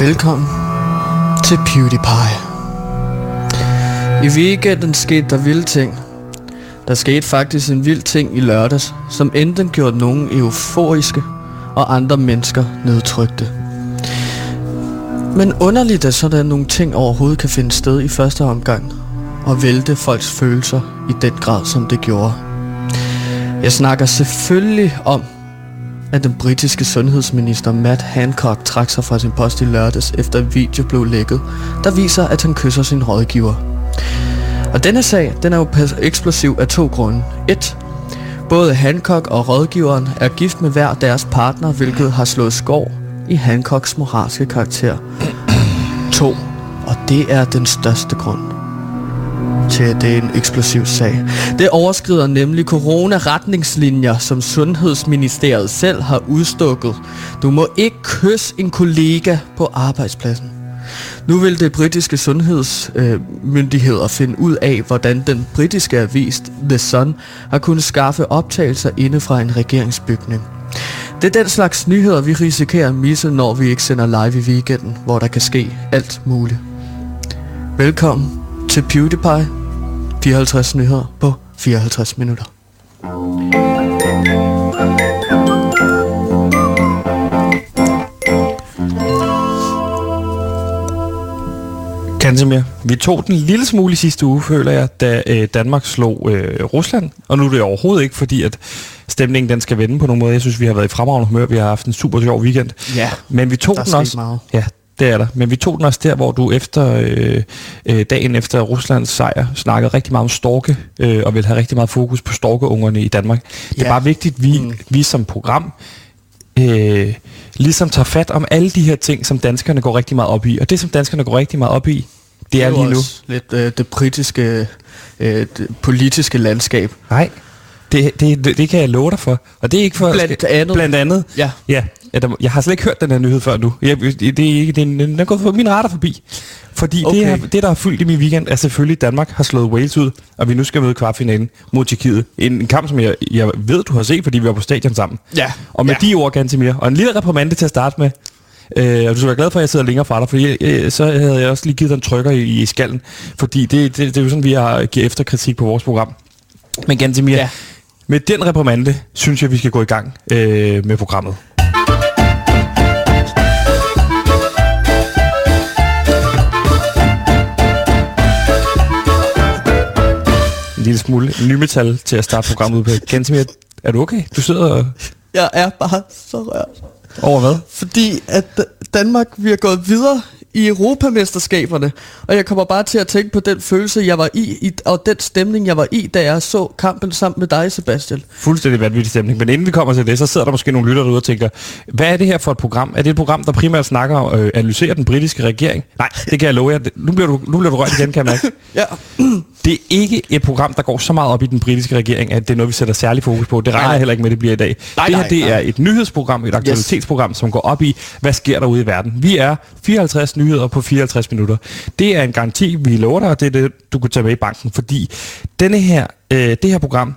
Velkommen til PewDiePie. I weekenden skete der vilde ting. Der skete faktisk en vild ting i lørdags, som enten gjorde nogen euforiske og andre mennesker nedtrykte. Men underligt at sådan nogle ting overhovedet kan finde sted i første omgang og vælte folks følelser i den grad, som det gjorde. Jeg snakker selvfølgelig om, at den britiske sundhedsminister Matt Hancock trak sig fra sin post i lørdags efter en video blev lækket, der viser, at han kysser sin rådgiver. Og denne sag, den er jo eksplosiv af to grunde. 1. Både Hancock og rådgiveren er gift med hver deres partner, hvilket har slået skår i Hancocks moralske karakter. 2. Og det er den største grund til, at det er en eksplosiv sag. Det overskrider nemlig corona-retningslinjer, som Sundhedsministeriet selv har udstukket. Du må ikke kysse en kollega på arbejdspladsen. Nu vil det britiske sundhedsmyndigheder øh, finde ud af, hvordan den britiske avis The Sun har kunnet skaffe optagelser inde fra en regeringsbygning. Det er den slags nyheder, vi risikerer at misse, når vi ikke sender live i weekenden, hvor der kan ske alt muligt. Velkommen til PewDiePie. 54 nyheder på 54 minutter. Kantemir, vi tog den lille smule i sidste uge, føler jeg, da øh, Danmark slog øh, Rusland. Og nu er det overhovedet ikke, fordi at stemningen den skal vende på nogen måde. Jeg synes, vi har været i fremragende humør. Vi har haft en super sjov weekend. Ja, Men vi tog den også... meget. Ja, det er der. Men vi tog den også der, hvor du efter øh, øh, dagen efter Ruslands sejr snakkede rigtig meget om storke, øh, og vil have rigtig meget fokus på storkeungerne i Danmark. Det er Ja. bare vigtigt, at vi, Mm. vi som program øh, ligesom tager fat om alle de her ting, som danskerne går rigtig meget op i. Og det, som danskerne går rigtig meget op i, det er jo lige nu. lidt øh, det britiske øh, det politiske landskab. Nej, det, det, det, det kan jeg love dig for. Og det er ikke for... Blandt andet. Blandt andet. Ja. Ja, ja der, jeg har slet ikke hørt den her nyhed før nu. Jeg, det, det er ikke, den, den er gået for min radar forbi. Fordi okay. Det, her, det, der har fyldt i min weekend, er selvfølgelig, at Danmark har slået Wales ud, og vi nu skal møde kvartfinalen mod Tjekkiet. En, en kamp, som jeg, jeg ved, du har set, fordi vi var på stadion sammen. Ja. Og med ja. de ord, Gantemir, og en lille reprimande til at starte med. Øh, og du skal være glad for, at jeg sidder længere fra dig, fordi øh, så havde jeg også lige givet dig en trykker i, i skallen. Fordi det, det, det er jo sådan, vi har givet efter kritik på vores program. Men Gantemir, ja. med den reprimande, synes jeg, vi skal gå i gang øh, med programmet. En lille smule nymetal til at starte programmet ud på. Gantemir, er du okay? Du sidder Jeg er bare så rørt. over hvad? Fordi at Danmark, vi er gået videre i Europamesterskaberne, og jeg kommer bare til at tænke på den følelse, jeg var i, i, og den stemning, jeg var i, da jeg så kampen sammen med dig, Sebastian. Fuldstændig vanvittig stemning. Men inden vi kommer til det, så sidder der måske nogle lytter derude og tænker, hvad er det her for et program? Er det et program, der primært snakker og øh, analyserer den britiske regering? Nej, det kan jeg love jer. Nu bliver du, nu bliver du rørt igen, kan jeg mærke. Ja, Det er ikke et program, der går så meget op i den britiske regering, at det er noget, vi sætter særlig fokus på. Det regner Nej. heller ikke med, det bliver i dag. Nej, det her nej, det nej. er et nyhedsprogram, et aktualitetsprogram, som går op i, hvad sker der ude i verden. Vi er 54 nyheder på 54 minutter. Det er en garanti, vi lover dig, og det er det, du kan tage med i banken. Fordi denne her, øh, det her program,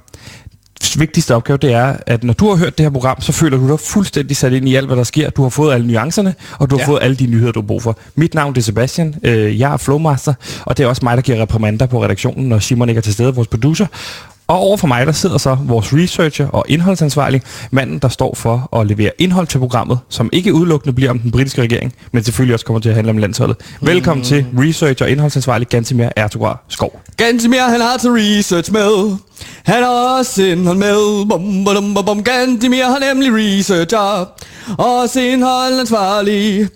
vigtigste opgave, det er, at når du har hørt det her program, så føler du dig fuldstændig sat ind i alt, hvad der sker. Du har fået alle nuancerne, og du har Ja. fået alle de nyheder, du har brug for. Mit navn er Sebastian, øh, jeg er Flowmaster, og det er også mig, der giver reprimander på redaktionen, når Simon ikke er til stede, vores producer. Og over for mig, der sidder så vores researcher og indholdsansvarlig, manden, der står for at levere indhold til programmet, som ikke udelukkende bliver om den britiske regering, men selvfølgelig også kommer til at handle om landsholdet. Velkommen til researcher og indholdsansvarlig Gantimir Ertugrar Skov. Gantimir, han har til research med. Han har også indhold med. Bum, bum, bum, bum. Gantimir har nemlig researcher. Også indholdansvarlig.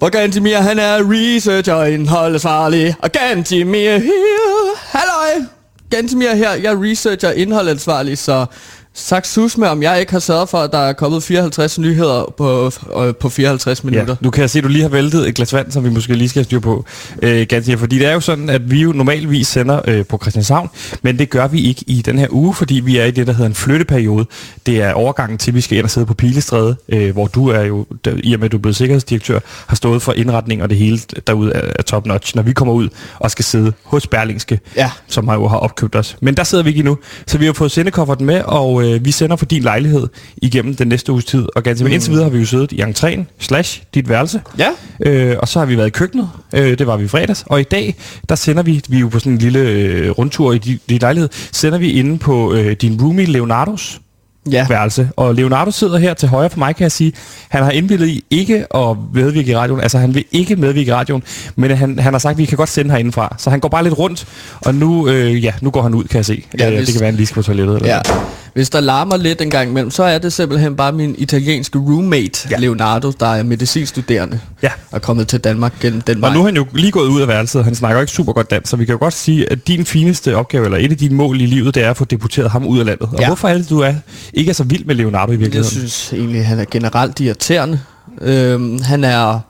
For Gantimir, han er researcher og indholdansvarlig. Og Gantimir her. Halløj. Gantimir her. Jeg researcher indholdansvarlig, så sagt sus med, om jeg ikke har sørget for, at der er kommet 54 nyheder på, øh, på 54 minutter. Ja, du kan se, at du lige har væltet et glas vand, som vi måske lige skal have styr på, øh, ganske, fordi det er jo sådan, at vi jo normalvis sender øh, på Christianshavn, men det gør vi ikke i den her uge, fordi vi er i det, der hedder en flytteperiode. Det er overgangen til, at vi skal ind og sidde på Pilestræde, øh, hvor du er jo, der, i og med at du er blevet sikkerhedsdirektør, har stået for indretning og det hele derude er, er top notch, når vi kommer ud og skal sidde hos Berlingske, Ja. som har jo har opkøbt os. Men der sidder vi ikke endnu, så vi har fået sendekofferten med, og og øh, vi sender for din lejlighed igennem den næste uges tid. Og ganske mm. indtil videre har vi jo siddet i entréen, slash dit værelse. Ja. Øh, og så har vi været i køkkenet, øh, det var vi i fredags. Og i dag, der sender vi, vi er jo på sådan en lille øh, rundtur i din, din lejlighed, sender vi inde på øh, din roomie Leonardos Ja. værelse. Og Leonardo sidder her til højre for mig, kan jeg sige. Han har indvildet i ikke at medvirke i radioen. Altså, han vil ikke medvirke i radioen, men han, han har sagt, at vi kan godt sende herindefra. Så han går bare lidt rundt, og nu, øh, ja, nu går han ud, kan jeg se. Ja, øh, hvis- det kan være, han lige skal på toilettet. Eller Ja. Hvis der larmer lidt en gang imellem, så er det simpelthen bare min italienske roommate, Ja. Leonardo, der er medicinstuderende Ja. og er kommet til Danmark gennem den Og vej. nu er han jo lige gået ud af værelset, og han snakker ikke super godt dansk, så vi kan jo godt sige, at din fineste opgave, eller et af dine mål i livet, det er at få deporteret ham ud af landet. Og Ja. hvorfor er det, du er, ikke er så vild med Leonardo i Jeg virkeligheden? synes egentlig, han er generelt irriterende. Øhm, han er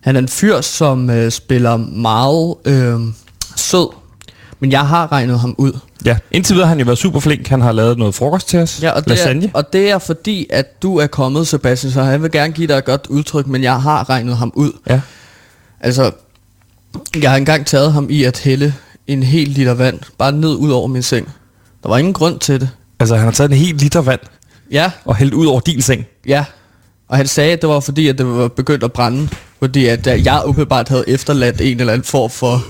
han er en fyr, som øh, spiller meget øh, sød, men jeg har regnet ham ud. Ja, indtil videre har han jo været super flink. Han har lavet noget frokost til os. Ja, og det, Lasagne. er, og det er fordi, at du er kommet, Sebastian, så han vil gerne give dig et godt udtryk, men jeg har regnet ham ud. Ja. Altså, jeg har engang taget ham i at hælde en hel liter vand, bare ned ud over min seng. Der var ingen grund til det. Altså, han har taget en hel liter vand Ja, og hældt ud over din seng. ja. Og han sagde, at det var fordi, at det var begyndt at brænde. Fordi at øh, jeg åbenbart havde efterladt en eller anden form for...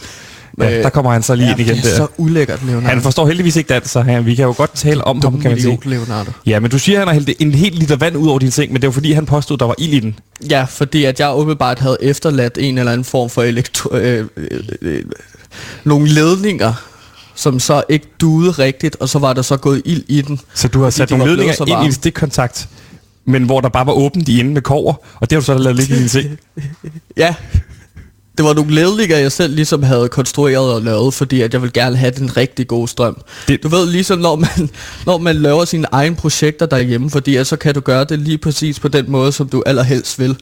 Ja, der kommer han så lige ind igen det er der. så ulækkert, Leonardo. Han forstår heldigvis ikke dansk, så han, vi kan jo godt tale om ham, kan man sige. Leonardo. Ja, men du siger, at han har hældt en hel liter vand ud over din seng, men det var fordi, han påstod, der var ild i den. Ja, fordi at jeg åbenbart havde efterladt en eller anden form for elektro... Øh, øh, øh, nogle ledninger, som så ikke duede rigtigt, og så var der så gået ild i den. Så du har sat nogle ledninger ind i en stikkontakt, men hvor der bare var åbent i enden med kover, og det har du så lavet ligge i din seng. Ja, det var nogle ledninger, jeg selv ligesom havde konstrueret og lavet, fordi at jeg vil gerne have den rigtig gode strøm. Det, du ved, ligesom når man, når man laver sine egne projekter derhjemme, fordi at så kan du gøre det lige præcis på den måde, som du allerhelst vil.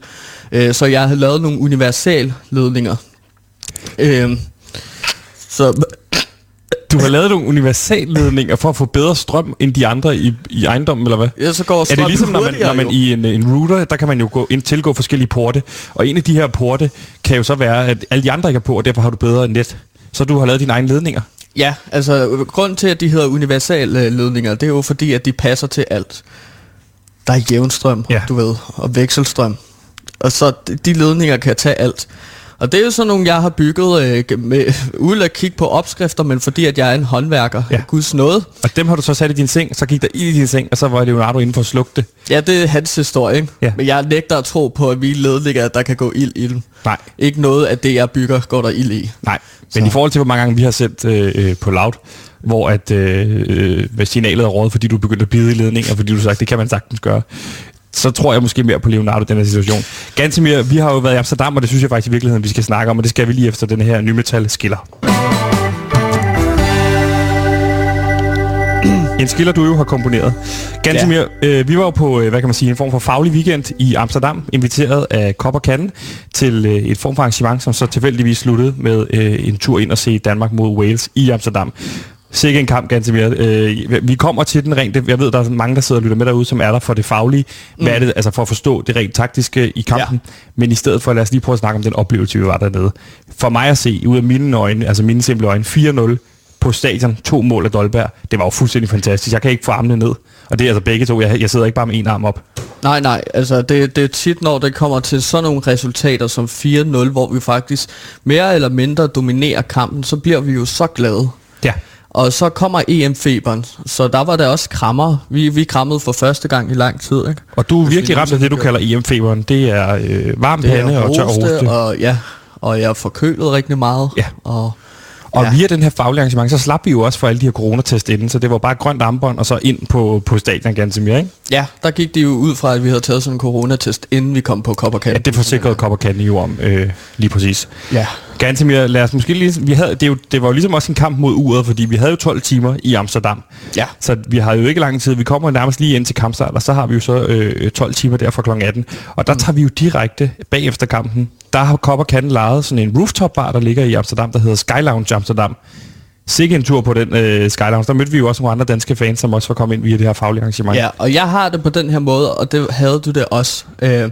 Øh, så jeg havde lavet nogle universal ledninger. Øh, så Du har lavet nogle universalledninger for at få bedre strøm end de andre i, i ejendommen, eller hvad? ja, så går Er det ligesom, når man, når man jo. i en, en router, der kan man jo gå ind, tilgå forskellige porte, og en af de her porte kan jo så være, at alle de andre ikke er på, og derfor har du bedre net. Så du har lavet dine egne ledninger. Ja, altså grunden til, at de hedder universale ledninger, det er jo fordi, at de passer til alt. Der er jævnstrøm, Ja. du ved, og vekselstrøm. Og så de ledninger kan tage alt. Og det er jo sådan nogle, jeg har bygget, øh, med, uden at kigge på opskrifter, men fordi at jeg er en håndværker, Ja. guds nåde. Og dem har du så sat i din seng, så gik der i din seng, og så var Leonardo inde for at slukke det. Ja, det er hans historie, ikke? Ja. Men jeg nægter at tro på, at vi ledninger, der kan gå ild i dem. Nej. Ikke noget af det, jeg bygger, går der ild i. Nej, men Så. i forhold til, hvor mange gange vi har sendt øh, øh, på loud, hvor at øh, øh, signalet er rådet, fordi du er begyndt at bide i ledninger, fordi du sagt, det kan man sagtens gøre. Så tror jeg måske mere på Leonardo i den her situation. Gantemir, vi har jo været i Amsterdam, og det synes jeg faktisk i virkeligheden, vi skal snakke om, og det skal vi lige efter den her nymetal skiller. En skiller, du jo har komponeret. Gantemir, ja. øh, vi var jo på, øh, hvad kan man sige, en form for faglig weekend i Amsterdam, inviteret af Kop og til øh, et form for arrangement, som så tilfældigvis sluttede med øh, en tur ind og se Danmark mod Wales i Amsterdam. Sikke en kamp, Gantemir. Øh, vi kommer til den rent, jeg ved, der er mange, der sidder og lytter med derude, som er der for det faglige. Hvad er det, altså for at forstå det rent taktiske i kampen. Ja. Men i stedet for, lad os lige prøve at snakke om den oplevelse, vi var dernede. For mig at se, ud af mine øjne, altså mine simple øjne, 4-0 på stadion, to mål af Dolberg. Det var jo fuldstændig fantastisk. Jeg kan ikke få armene ned. Og det er altså begge to. Jeg, jeg sidder ikke bare med en arm op. Nej, nej, altså det, det er tit, når det kommer til sådan nogle resultater som 4-0, hvor vi faktisk mere eller mindre dominerer kampen, så bliver vi jo så glade. Ja. Og så kommer EM-feberen, så der var der også krammer. Vi, vi krammede for første gang i lang tid, ikke? Og du er vi virkelig ramt af det, du nogensinde kalder EM-feberen. Det er øh, varm Det pande er og tør hoste. og ja, og jeg er forkølet rigtig meget. Ja. Og, Og Ja. via den her faglige arrangement, så slap vi jo også for alle de her coronatest inden, så det var bare grønt armbånd og så ind på, på stadion ganske mere, ikke? ja, der gik de jo ud fra, at vi havde taget sådan en coronatest, inden vi kom på Kop og Ja, det forsikrede Kop og Kande jo om, øh, lige præcis. Ja. Gantemir, lad os måske lige... Vi havde, det, jo, det var jo ligesom også en kamp mod uret, fordi vi havde jo 12 timer i Amsterdam. Ja. Så vi har jo ikke lang tid. Vi kommer nærmest lige ind til kampstart, og så har vi jo så øh, 12 timer der fra kl. 18. Og der tager vi jo direkte bagefter kampen. Der har Kop og Kanden lejet sådan en rooftop bar, der ligger i Amsterdam, der hedder Sky Lounge Amsterdam. Sikke en tur på den øh, Sky Lounge. Der mødte vi jo også nogle andre danske fans, som også var kommet ind via det her faglige arrangement. Ja, og jeg har det på den her måde, og det havde du det også. Øh,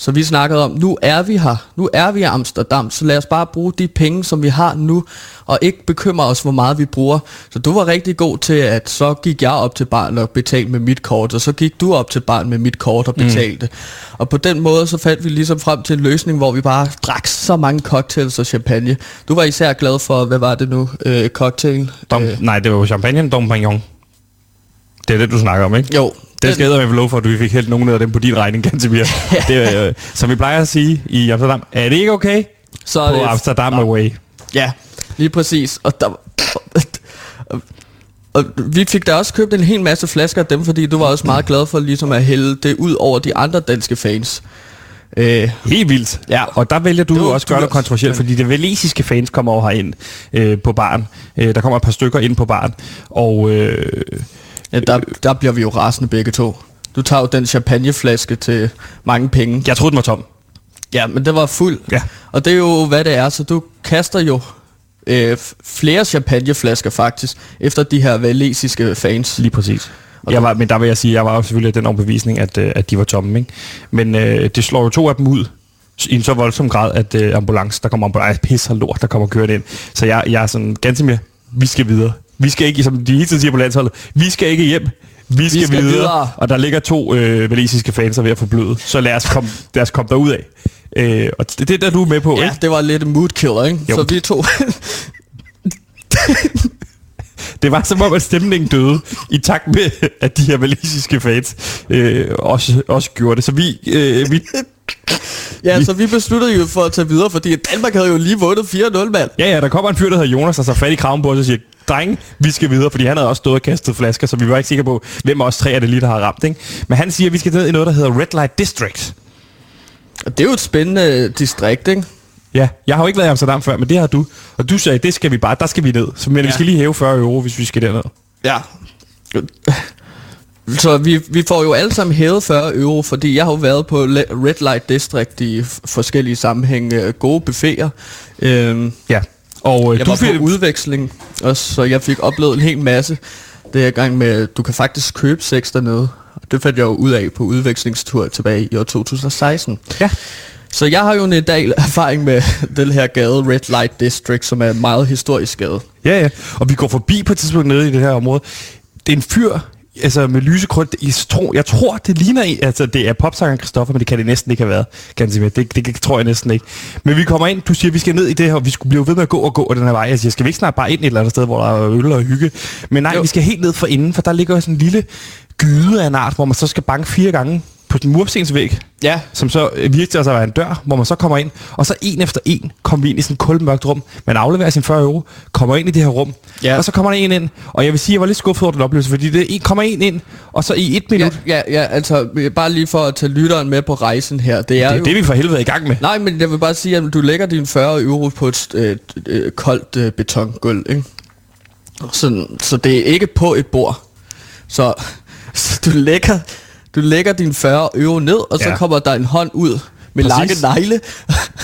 Så vi snakkede om, nu er vi her, nu er vi i Amsterdam, så lad os bare bruge de penge, som vi har nu, og ikke bekymre os, hvor meget vi bruger. Så du var rigtig god til, at så gik jeg op til barn og betalte med mit kort, og så gik du op til barn med mit kort og betalte. Mm. Og på den måde, så fandt vi ligesom frem til en løsning, hvor vi bare drak så mange cocktails og champagne. Du var især glad for, hvad var det nu, øh, cocktail? Dom, øh, nej, det var jo champagne Dom Pignon. Det er det, du snakker om, ikke? jo, Det skal jeg lov for, at du fik helt nogle af dem på din regning, Gantemir. det, øh, som vi plejer at sige i Amsterdam, er det ikke okay? så På Amsterdam Away. Ja, lige præcis. Og, der, og, vi fik da også købt en hel masse flasker af dem, fordi du var også meget glad for ligesom at hælde det ud over de andre danske fans. Øh, Helt vildt. Ja. Og der vælger du Det var- også at du gøre noget kontroversielt, fordi de valesiske fans kommer over herind øh, på baren. Øh, der kommer et par stykker ind på baren. Og øh, ja, der, der bliver vi jo rasende begge to. Du tager jo den champagneflaske til mange penge. jeg troede, den var tom. Ja, men det var fuld. Ja. Og det er jo, hvad det er, så du kaster jo øh, flere champagneflasker faktisk, efter de her valesiske fans. Lige præcis. Jeg var, men der vil jeg sige, jeg var jo selvfølgelig af den overbevisning, at, øh, at de var tomme. Ikke? Men øh, det slår jo to af dem ud i en så voldsom grad, at øh, ambulance, der kommer ambulance, pis og lort, der kommer kørt ind. Så jeg, jeg er sådan ganske mere, vi skal videre. Vi skal ikke, som de hele tiden siger på landsholdet, vi skal ikke hjem. Vi skal, skal videre. videre. Og der ligger to øh, valisiske fans der er ved at få bløde. Så lad os komme, lad os komme derud af. Øh, og det, det er der, du er med på, Ja, ikke? det var lidt mood killer, ikke? Jo. Så vi to... Det var som om, at stemningen døde i takt med, at de her valisiske fans øh, også, også gjorde det. Så vi, øh, vi ja, så vi besluttede jo for at tage videre, fordi Danmark havde jo lige vundet 4-0, mand. Ja, ja, der kommer en fyr, der hedder Jonas, der så fat i kraven på os og siger, dreng, vi skal videre, fordi han havde også stået og kastet flasker, så vi var ikke sikre på, hvem af os tre er det lige, der har ramt. Ikke? Men han siger, at vi skal ned i noget, der hedder Red Light District. Og det er jo et spændende distrikt, ikke? Ja, jeg har jo ikke været i Amsterdam før, men det har du. Og du sagde, det skal vi bare, der skal vi ned. Så, men ja. vi skal lige hæve 40 euro, hvis vi skal derned. Ja. Så vi, vi får jo alle sammen hævet 40 euro, fordi jeg har jo været på Red Light District i forskellige sammenhænge. Gode buffeter. Øhm, Ja. Og øh, jeg du var fik, på udveksling også, så jeg fik oplevet en hel masse. Det er gang med, du kan faktisk købe sex dernede. Det fandt jeg jo ud af på udvekslingstur tilbage i år 2016. Ja. Så jeg har jo en del erfaring med den her gade, Red Light District, som er en meget historisk gade. Ja, ja. Og vi går forbi på et tidspunkt nede i det her område. Det er en fyr, altså med lysegrøn. Jeg tror, jeg tror det ligner, altså det er popsangeren Christoffer, men det kan det næsten ikke have været. Ganske det, det, det, tror jeg næsten ikke. Men vi kommer ind, du siger, vi skal ned i det her, og vi skulle blive ved med at gå og gå af den her vej. Jeg siger, skal vi ikke snart bare ind et eller andet sted, hvor der er øl og hygge? Men nej. Jo. vi skal helt ned for inden, for der ligger sådan en lille gyde af en art, hvor man så skal banke fire gange på den murstensvæg Ja, som så øh, virkede til at være en dør, hvor man så kommer ind, og så en efter en kommer vi ind i sådan et kulmørkt rum. Man afleverer sin 40 euro, kommer ind i det her rum, Ja. og så kommer der en ind, og jeg vil sige, at jeg var lidt skuffet over den oplevelse, fordi det en, kommer en ind, og så i et minut, ja, ja, ja, altså bare lige for at tage lytteren med på rejsen her. Det er, det er jo, det, vi for helvede er i gang med. Nej, men jeg vil bare sige, at du lægger dine 40 euro på et øh, øh, koldt øh, betongulv, ikke? Så, så det er ikke på et bord. Så, så du lægger du lægger dine 40 euro ned, og så Ja. kommer der en hånd ud med lange negle,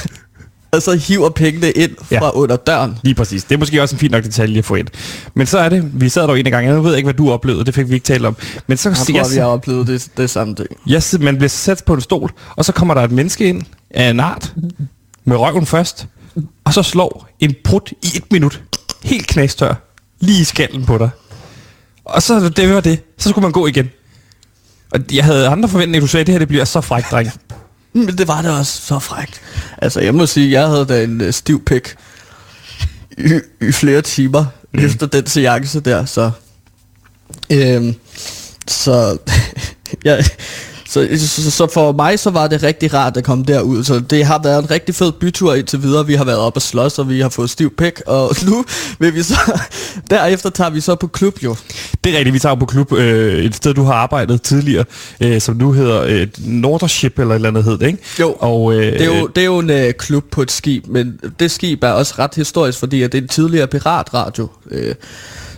og så hiver pengene ind fra Ja. under døren. Lige præcis. Det er måske også en fin nok detalje at få ind. Men så er det, vi sad der jo en gang, jeg ved ikke, hvad du oplevede, det fik vi ikke talt om. Men så Jeg jeg, tror, vi har oplevet det, det samme ting. jeg, man bliver sat på en stol, og så kommer der et menneske ind af en art, med røven først, og så slår en prut i et minut, helt knastør, lige i skallen på dig. Og så det var det. Så skulle man gå igen. Og jeg havde andre forventninger, du sagde, det her det bliver så frækt, dreng. Men det var da også så frækt. Altså, jeg må sige, jeg havde da en øh, stiv pik i, i flere timer mm. efter den seance der, så... Øhm, så, ja, så, så, så for mig så var det rigtig rart at komme derud. Så det har været en rigtig fed bytur indtil videre. Vi har været op og slås, og vi har fået stiv pik. Og nu vil vi så... Derefter tager vi så på klub jo. Det er rigtigt, vi tager på klub, øh, et sted, du har arbejdet tidligere, øh, som nu hedder øh, Nordership, eller et eller andet hed det, ikke? Jo. Og, øh, Det er jo, det er jo en øh, klub på et skib, men det skib er også ret historisk, fordi at det er en tidligere piratradio, øh,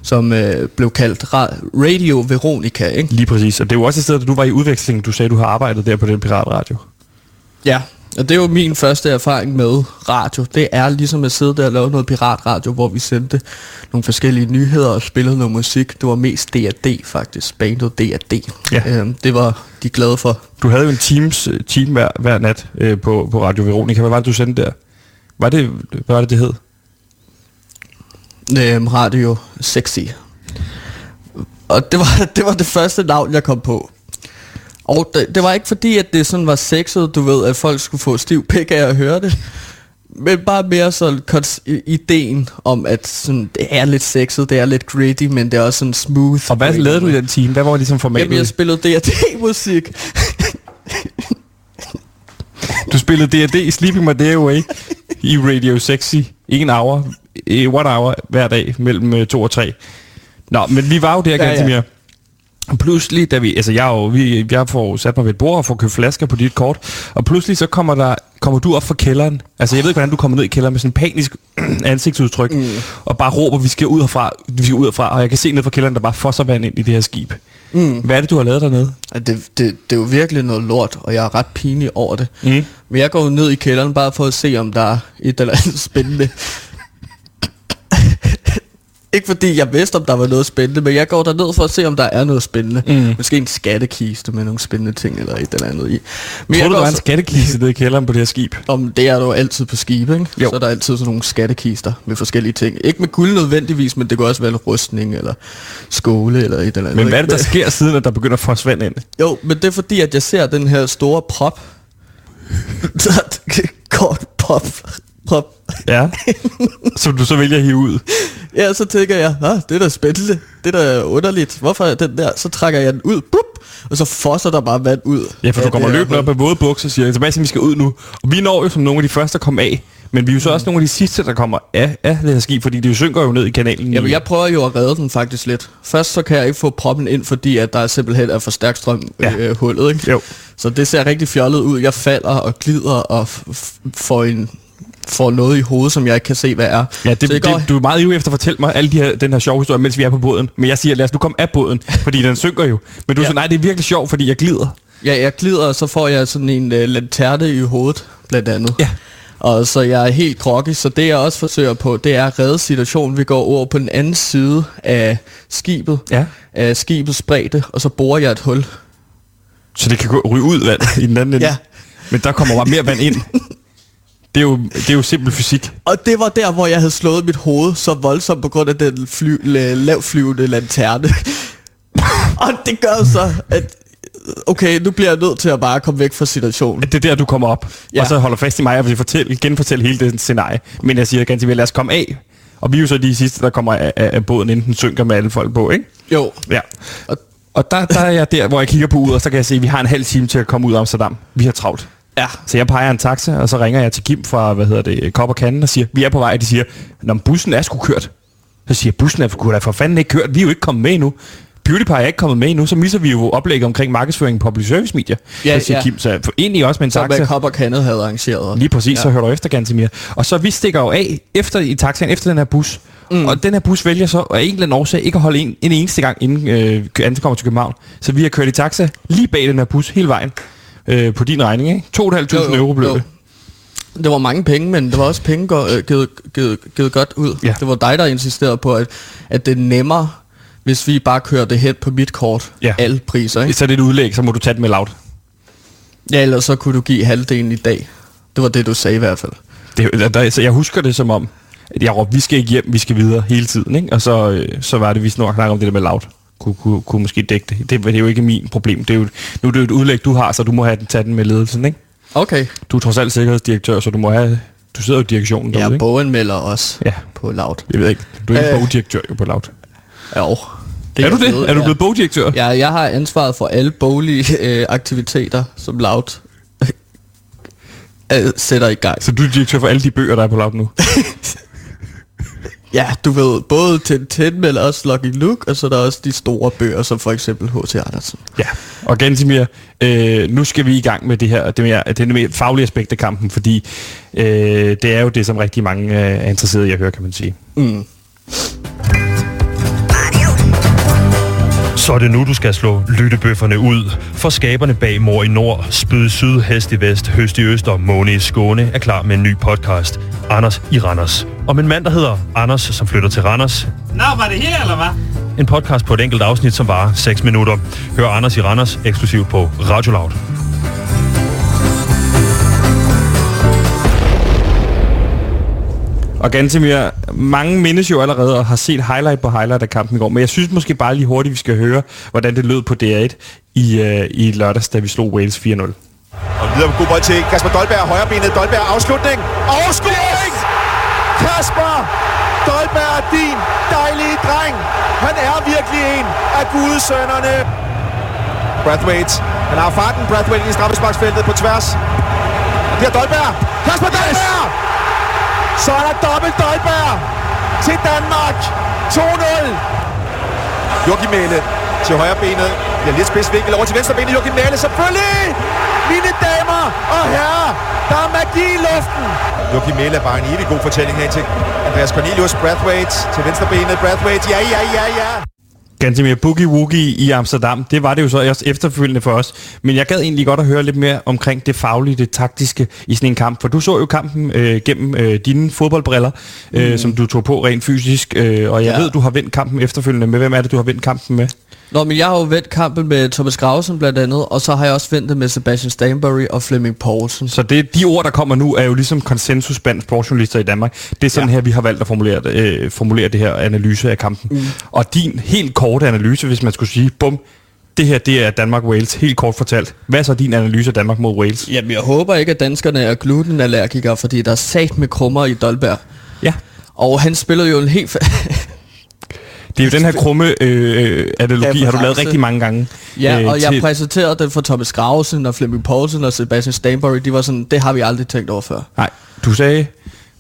som øh, blev kaldt Ra- Radio Veronica, ikke? Lige præcis, og det er jo også et sted, da du var i udveksling, du sagde, du har arbejdet der på den piratradio. Ja, Og det er jo min første erfaring med radio. Det er ligesom at sidde der og lave noget piratradio, hvor vi sendte nogle forskellige nyheder og spillede noget musik. Det var mest D&D faktisk, bandet D&D. Ja. Øhm, det var de glade for. Du havde jo en teams, team hver, hver nat øh, på, på Radio Veronica. Hvad var det, du sendte der? Var det, hvad var det, det hed? Øhm, radio Sexy. Og det var, det var det første navn, jeg kom på. Og det, det var ikke fordi, at det sådan var sexet, du ved, at folk skulle få stiv pik af at høre det. Men bare mere sådan i- ideen om, at sådan, det er lidt sexet, det er lidt gritty, men det er også sådan smooth. Og hvad lavede du i den team? Hvad var ligesom formatet? Jamen, jeg spillede D&D-musik. Du spillede D&D Sleeping My Day Away i Radio Sexy. En hour, eh, one hour hver dag mellem øh, to og tre. Nå, men vi var jo der, Ja, ja, ja. ganske mere. Og pludselig, da vi, altså jeg, jo, vi, jeg får sat mig ved et bord og får købt flasker på dit kort, og pludselig så kommer, der, kommer du op fra kælderen. Altså jeg ved ikke, hvordan du kommer ned i kælderen med sådan en panisk ansigtsudtryk, mm. og bare råber, vi skal ud herfra, vi skal ud herfra, og jeg kan se ned fra kælderen, der bare fosser vand ind i det her skib. Mm. Hvad er det, du har lavet dernede? Det, det, det er jo virkelig noget lort, og jeg er ret pinlig over det. Mm. Men jeg går jo ned i kælderen bare for at se, om der er et eller andet spændende. Ikke fordi jeg vidste, om der var noget spændende, men jeg går derned for at se, om der er noget spændende. Mm. Måske en skattekiste med nogle spændende ting eller et eller andet i. Men Tror du, der er en skattekiste nede i kælderen på det her skib? om det er der jo altid på skibe, ikke? Jo. Så er der altid sådan nogle skattekister med forskellige ting. Ikke med guld nødvendigvis, men det kunne også være rustning eller skåle eller et eller andet. Men hvad er det, der sker siden, at der begynder at fosse vand ind? Jo, men det er fordi, at jeg ser den her store prop. Kort pop. Prop. Ja. Som du så vælger at hive ud. Ja, så tænker jeg, ah, det er da spændende. Det er da underligt. Hvorfor er den der? Så trækker jeg den ud, bup, og så fosser der bare vand ud. Ja, for du kommer løbende op af våde bukser og siger, Sebastian, vi skal ud nu. Og vi når jo som nogle af de første, der kommer af. Men vi er jo så også nogle af de sidste, der kommer af, af det her skib, fordi det jo synker jo ned i kanalen. Jamen, jeg prøver jo at redde den faktisk lidt. Først så kan jeg ikke få proppen ind, fordi at der er simpelthen er for stærk strøm Ja. ja. øh, hullet, ikke? Jo. Så det ser rigtig fjollet ud. Jeg falder og glider og får, en, får noget i hovedet, som jeg ikke kan se, hvad er. Ja, det, det, går, du er meget ivrig efter at fortælle mig alle de her, den her sjove historie, mens vi er på båden. Men jeg siger, lad os nu komme af båden, fordi den synker jo. Men du ja. Siger, nej, det er virkelig sjovt, fordi jeg glider. ja, jeg glider, og så får jeg sådan en øh, lanterne i hovedet, blandt andet. Ja. Og så jeg er helt groggy, så det jeg også forsøger på, det er at redde situationen. Vi går over på den anden side af skibet, Ja. af skibets bredde, og så borer jeg et hul. Så det kan gå, ryge ud vand i den anden ende. Ja. Men der kommer bare mere vand ind. Det er jo, det er jo simpel fysik. Og det var der, hvor jeg havde slået mit hoved så voldsomt på grund af den fly, la- lavflyvende lanterne. og det gør så, at okay, nu bliver jeg nødt til at bare komme væk fra situationen. Det er der, du kommer op. Ja. Og så holder fast i mig og vil fortælle, genfortælle hele det scenarie. Men jeg siger ganske vel, lad os komme af. Og vi er jo så de sidste, der kommer af, af, af båden, inden den synker med alle folk på, ikke? Jo, Ja. og Og der, der er jeg der, hvor jeg kigger på uret, og så kan jeg se, at vi har en halv time til at komme ud af Amsterdam. Vi har travlt. ja, Så jeg peger en taxa, og så ringer jeg til Kim fra, hvad hedder det, Kop og Kanden, og siger, vi er på vej. De siger, Nå, men bussen er sgu kørt. Så siger jeg, bussen er da for fanden ikke kørt. Vi er jo ikke kommet med endnu. PewDiePie er ikke kommet med endnu, så misser vi jo oplægget omkring markedsføring i public service media. Ja, ja. Kim, så for- egentlig også med en taxa. Kop og Kandet havde arrangeret. Lige præcis, ja. Så hører du efter, Gantemir. Og så vi stikker jo af efter, i taxaen efter den her bus. Mm. Og den her bus vælger så af en eller anden årsag ikke at holde en, en eneste gang, inden øh, ankommer til København. Så vi har kørt i taxa lige bag den her bus hele vejen. Øh, på din regning, ikke? 2.500 euro blev det. Det var mange penge, men det var også penge øh, givet, givet, givet godt ud. Ja. Det var dig, der insisterede på, at, at det er nemmere, hvis vi bare kører det hen på mit kort. Ja. Alle priser, ikke? Så er det et udlæg, så må du tage det med lavt. Ja, ellers så kunne du give halvdelen i dag. Det var det, du sagde i hvert fald. Det, der, så jeg husker det som om, at jeg råbte, vi skal ikke hjem, vi skal videre hele tiden. Ikke? Og så, øh, så var det, vi snakkede om det der med lavt. Kunne, kunne, kunne måske dække det. det. Det er jo ikke min problem. Det er jo, nu er det jo et udlæg, du har, så du må have den, tage den med ledelsen. Ikke? Okay. Du er trods alt sikkerhedsdirektør, så du må have... Du sidder jo i direktionen Jeg derude, er ikke? boganmelder også Ja, på Loud. jeg ved ikke. Du er ikke Øh. bogdirektør jo på lavt. Jo. Det er, du jeg det? blevet, er du blevet bogdirektør? Ja, jeg har ansvaret for alle boglige øh, aktiviteter, som Loud øh, sætter i gang. Så du er direktør for alle de bøger, der er på lavt nu? Ja, du ved, både Tintin, men også Lucky Luke, og så er der også de store bøger, som for eksempel H.C. Andersen. Ja, og Gantimir, øh, nu skal vi i gang med det her, det, mere, det mere faglige aspekt af kampen, fordi øh, det er jo det, som rigtig mange øh, er interesseret i at høre, kan man sige. Mm. Så er det nu, du skal slå lyttebøfferne ud. For skaberne bag Mor i Nord, Spyd Syd, Hest i Vest, Høst i Øst og Måne i Skåne er klar med en ny podcast. Anders i Randers. Om en mand, der hedder Anders, som flytter til Randers. Nå, var det her, eller hvad? En podcast på et enkelt afsnit, som varer 6 minutter. Hør Anders i Randers eksklusivt på Radio Loud. Og Gantemir, mange mindes jo allerede og har set highlight på highlight af kampen i går, men jeg synes måske bare lige hurtigt, vi skal høre, hvordan det lød på DR1 i, uh, i lørdags, da vi slog Wales 4-0. Og videre god bold til Kasper Dolberg, højrebenet, Dolberg, afslutning, afslutning! Yes! Kasper Dolberg, din dejlige dreng. Han er virkelig en af gudesønnerne. Brathwaite, han har farten, Brathwaite i straffesparksfeltet på tværs. Det er Dolberg, Kasper Dolberg! Så er der dobbelt Dolberg til Danmark. 2-0. Joachim Mæle til højre benet. Bliver lidt spidsvinkel over til venstre benet. Joachim Mæle selvfølgelig. Mine damer og herrer, der er magi i luften. Joachim Mæle er bare en evig god fortælling her til Andreas Cornelius. Brathwaite til venstre benet. Brathwaite, ja, ja, ja, ja. Gantemir Boogie Woogie i Amsterdam, det var det jo så også efterfølgende for os. Men jeg gad egentlig godt at høre lidt mere omkring det faglige, det taktiske i sådan en kamp. For du så jo kampen øh, gennem øh, dine fodboldbriller, øh, mm. som du tog på rent fysisk. Øh, og jeg ja. ved, du har vendt kampen efterfølgende med. Hvem er det, du har vendt kampen med? Nå, men jeg har jo vendt kampen med Thomas Grausen blandt andet, og så har jeg også vendt det med Sebastian Stanbury og Flemming Poulsen. Så det, de ord, der kommer nu, er jo ligesom konsensus blandt sportsjournalister i Danmark. Det er sådan ja. her, vi har valgt at formulere, øh, formulere det her analyse af kampen. Mm. Og din helt korte analyse, hvis man skulle sige, bum, det her det er Danmark-Wales, helt kort fortalt. Hvad er så din analyse af Danmark mod Wales? Jamen, jeg håber ikke, at danskerne er glutenallergikere, fordi der er sat med krummer i Dolberg. Ja. Og han spillede jo en helt... Det er jo den her krumme øh, analogi, har du lavet rigtig mange gange. Ja, øh, og jeg præsenterede den for Thomas Grausen og Flemming Poulsen og Sebastian Stanbury. De var sådan, det har vi aldrig tænkt over før. Nej, du sagde,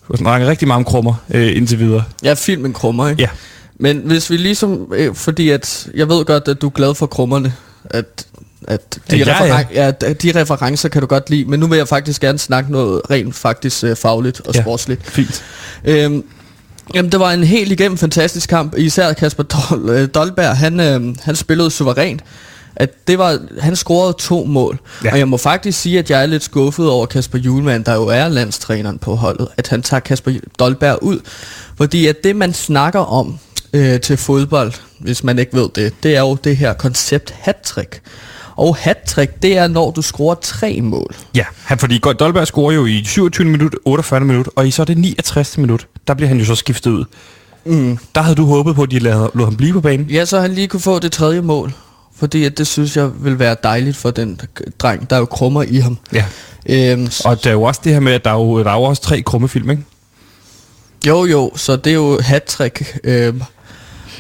du har snakket rigtig meget om krummer øh, indtil videre. Ja, filmen krummer, ikke? Ja. Men hvis vi ligesom, øh, fordi at, jeg ved godt, at du er glad for krummerne, at at de, ja, referen- ja. Ja, de referencer kan du godt lide, men nu vil jeg faktisk gerne snakke noget rent faktisk øh, fagligt og Ja, sportsligt. fint. Øhm, jamen, det var en helt igennem fantastisk kamp. Især Kasper Dol- øh, Dolberg, han, øh, han spillede suverænt. At det var, han scorede to mål. Ja. Og jeg må faktisk sige, at jeg er lidt skuffet over Kasper Julemand, der jo er landstræneren på holdet, at han tager Kasper Dolberg ud. Fordi at det, man snakker om øh, til fodbold, hvis man ikke ved det, det er jo det her koncept hattrick. Og hattrick, det er, når du scorer tre mål. Ja, han, fordi Dolberg scorer jo i 27 minut, 48 minut, og i så det 69 minut, der bliver han jo så skiftet ud. Mm. Der havde du håbet på, at de lod, ham blive på banen. Ja, så han lige kunne få det tredje mål. Fordi at det synes jeg vil være dejligt for den dreng, der er jo krummer i ham. Ja. Øhm, Og der er jo også det her med, at der er jo, der er jo også tre krumme film, ikke? jo, jo, så det er jo hat-trick. Øhm,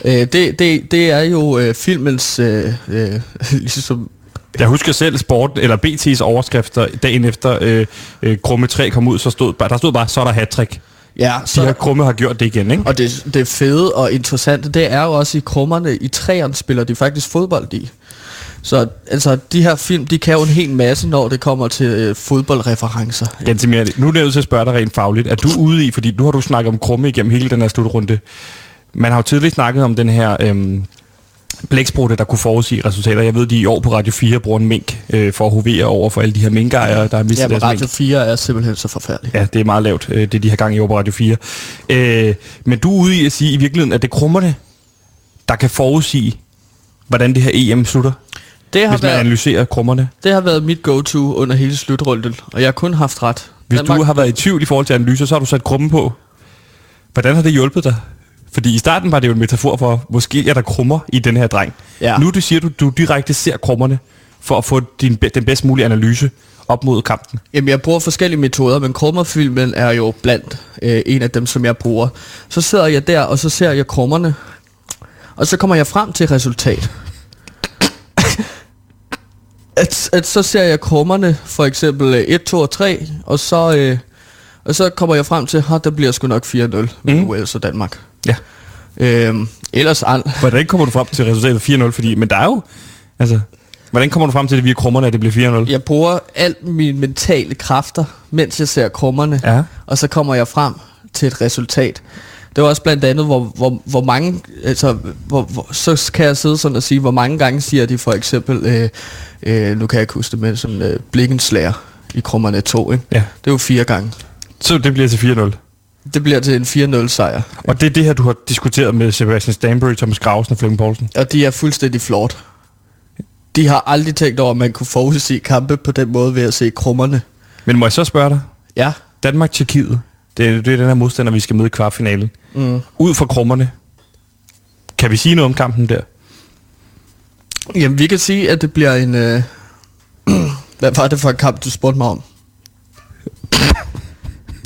øh, det, det, det er jo øh, filmens øh, øh, ligesom Jeg husker selv sport, eller BT's overskrifter dagen efter øh, øh, Krumme 3 kom ud, så stod, der stod bare, så er der hat-trick. Ja, Så de her Krumme har gjort det igen, ikke? Og det, det fede og interessante, det er jo også i krummerne, i træerne spiller de faktisk fodbold i. Så altså, de her film, de kan jo en hel masse, når det kommer til øh, fodboldreferencer. Gansimir, nu er jeg nødt til at spørge dig rent fagligt. Er du ude i, fordi nu har du snakket om Krumme igennem hele den her slutrunde. Man har jo tidligere snakket om den her øhm, blæksprutte, der kunne forudsige resultater. Jeg ved, de i år på Radio 4 bruger en mink øh, for at hovere over for alle de her minkejere, der har mistet Ja, deres mink. Radio 4 er simpelthen så forfærdeligt. Ja, det er meget lavt, øh, det de har gang i over på Radio 4. Øh, men du er ude i at sige i virkeligheden, at det er krummerne, der kan forudsige, hvordan det her EM slutter, Det har, hvis man været, analyserer krummerne. det har været mit go-to under hele slutrunden, og jeg har kun haft ret. Hvis Danmark- du har været i tvivl i forhold til analyser, så har du sat krumme på. Hvordan har det hjulpet dig? Fordi i starten var det jo en metafor for, måske er der krummer i den her dreng. Ja. Nu du siger du, du direkte ser krummerne for at få din, den bedst mulige analyse op mod kampen. Jamen, jeg bruger forskellige metoder, men krummerfilmen er jo blandt øh, en af dem, som jeg bruger. Så sidder jeg der, og så ser jeg krummerne, og så kommer jeg frem til resultat. at, at så ser jeg krummerne, for eksempel øh, 1, 2 og 3, og så, øh, og så kommer jeg frem til, at der bliver sgu nok 4-0 med Mhm. Wales og Danmark. Ja. Øhm, ellers an, Hvordan kommer du frem til resultatet 4-0? Fordi, men der er jo... Altså, hvordan kommer du frem til, det via krummerne, at det bliver 4-0? jeg bruger alt mine mentale kræfter, mens jeg ser krummerne, Ja. og så kommer jeg frem til et resultat. Det var også blandt andet, hvor, hvor, hvor mange, altså, hvor, hvor, så kan jeg sidde sådan og sige, hvor mange gange siger de for eksempel, øh, øh, nu kan jeg ikke huske det, men sådan øh, blikkenslager i krummerne 2, ikke? Ja. Det er jo fire gange. Så det bliver til 4-0. Det bliver til en 4-0 sejr. Og det er det her, du har diskuteret med Sebastian Stanbury, Thomas Grausen og Flemming Poulsen. Og de er fuldstændig flot. De har aldrig tænkt over, at man kunne forudse kampe på den måde ved at se krummerne. Men må jeg så spørge dig? Ja. Danmark-Tjekkiet, det, er- det er den her modstander, vi skal møde i kvartfinalen. Mm. Ud fra krummerne, kan vi sige noget om kampen der? Jamen, vi kan sige, at det bliver en... Øh... Hvad var det for en kamp, du spurgte mig om?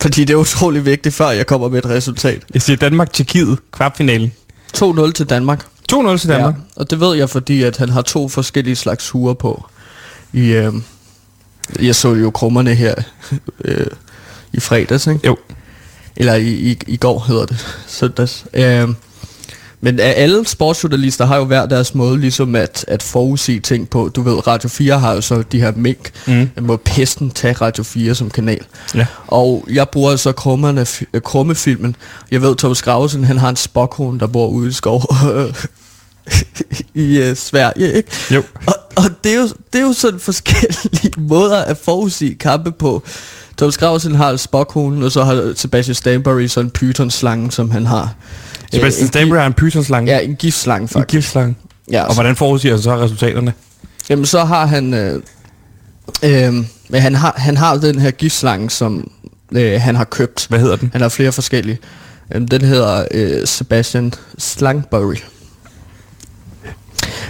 Fordi det er utrolig vigtigt, før jeg kommer med et resultat. Jeg siger Danmark-Tjekkiet, kvartfinalen. 2-0 til Danmark. 2-0 til Danmark. Ja, og det ved jeg, fordi at han har to forskellige slags huer på. I, øh... Jeg så jo krummerne her øh... i fredags, ikke? Jo. Eller i, i, i går hedder det, søndags. Øhm, men alle sportsjournalister har jo hver deres måde ligesom at, at forudsige ting på. Du ved, Radio 4 har jo så de her mink. Mm. Må pesten tage Radio 4 som kanal. Ja. Og jeg bruger så krummerne, øh, krummefilmen. Jeg ved, Thomas Grausen, han har en spokhund, der bor ude i skov i uh, Sverige, ikke? Jo. Og, og det, er jo, det er jo sådan forskellige måder at forudsige kampe på. Thomas Grausen har spokhunden, og så har Sebastian Stanbury sådan en python-slange, som han har. Sebastian Øh, en Stanbury har en pythonslange. Ja, en giftslange en faktisk. giftslange. Ja, Og hvordan forudsiger han så resultaterne? Jamen så har han... Øh, øh, men han har, han har den her giftslange, som øh, han har købt. Hvad hedder den? Han har flere forskellige. Øhm, den hedder øh, Sebastian Slangbury.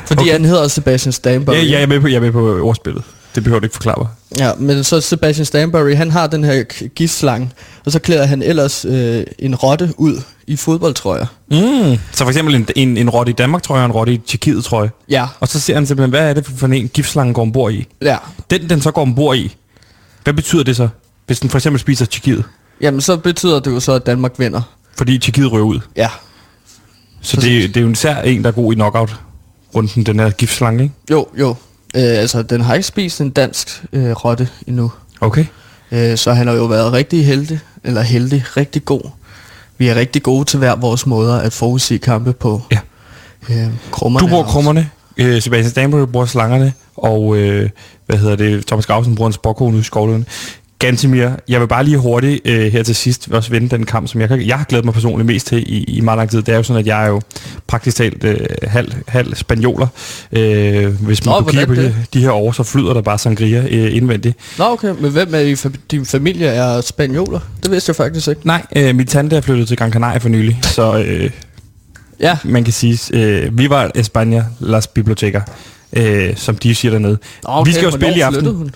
Fordi okay. han hedder Sebastian Stanbury. Ja, ja, jeg er med på, jeg er med på ordspillet. Det behøver du ikke forklare mig. Ja, men så Sebastian Stanbury, han har den her giftslange, og så klæder han ellers øh, en rotte ud i fodboldtrøjer. Mm. Så for eksempel en, en, en rotte i Danmark, tror jeg, og en rotte i Tjekkiet, tror jeg. Ja, Og så ser han simpelthen, hvad er det for en giftslange går ombord i? ja. Den, den så går ombord i, hvad betyder det så, hvis den for eksempel spiser Tjekkiet? Jamen så betyder det jo så, at Danmark vinder. Fordi Tjekkiet rører ud. Ja. Så det, det er jo især en, der er god i knockout runden den her giftslange, ikke? Jo, jo. Øh, altså, den har ikke spist en dansk øh, rotte endnu. Okay. Øh, så han har jo været rigtig heldig, eller heldig, rigtig god. Vi er rigtig gode til hver vores måder at forudsige kampe på. Ja. Øh, krummerne Du bruger er krummerne, øh, Sebastian Stanbury bruger slangerne, og øh, hvad hedder det, Thomas Grausen bruger en spokkone i skovløn. Gantemir, jeg vil bare lige hurtigt øh, her til sidst også vende den kamp, som jeg, kan, jeg har glædet mig personligt mest til i, i meget lang tid. Det er jo sådan, at jeg er jo praktisk talt øh, halv, halv spanioler. Øh, hvis man Nå, kigger på de, de her år, så flyder der bare sangria øh, indvendigt. Nå okay, men hvem er i fa- din familie er spanioler? Det vidste jeg faktisk ikke. Nej, øh, min tante er flyttet til Gran Canaria for nylig, så øh, Ja, man kan sige, øh, vi var España las biblioteker, øh, som de siger dernede. Okay, vi skal jo spille i aften. Hun?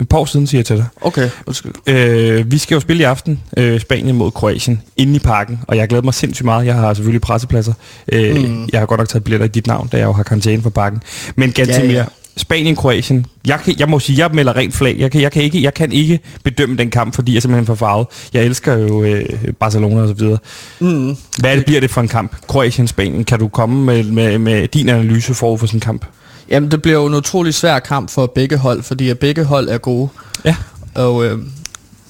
Et par år siden, siger jeg til dig. Okay, undskyld. Øh, vi skal jo spille i aften, øh, Spanien mod Kroatien, inde i parken, og jeg glæder mig sindssygt meget. Jeg har selvfølgelig pressepladser. Øh, mm. Jeg har godt nok taget billetter i dit navn, da jeg jo har karantæne for parken. Men ganske Ja, ja. mere. Spanien, Kroatien. Jeg, kan, jeg må sige, jeg melder rent flag. Jeg kan, jeg, kan ikke, jeg kan ikke bedømme den kamp, fordi jeg er simpelthen for farvet. Jeg elsker jo øh, Barcelona og så videre. Mm. Hvad det, bliver det for en kamp? Kroatien, Spanien. Kan du komme med, med, med din analyse forud for sådan en kamp? Jamen, det bliver jo en utrolig svær kamp for begge hold, fordi at begge hold er gode. Ja. Og øh,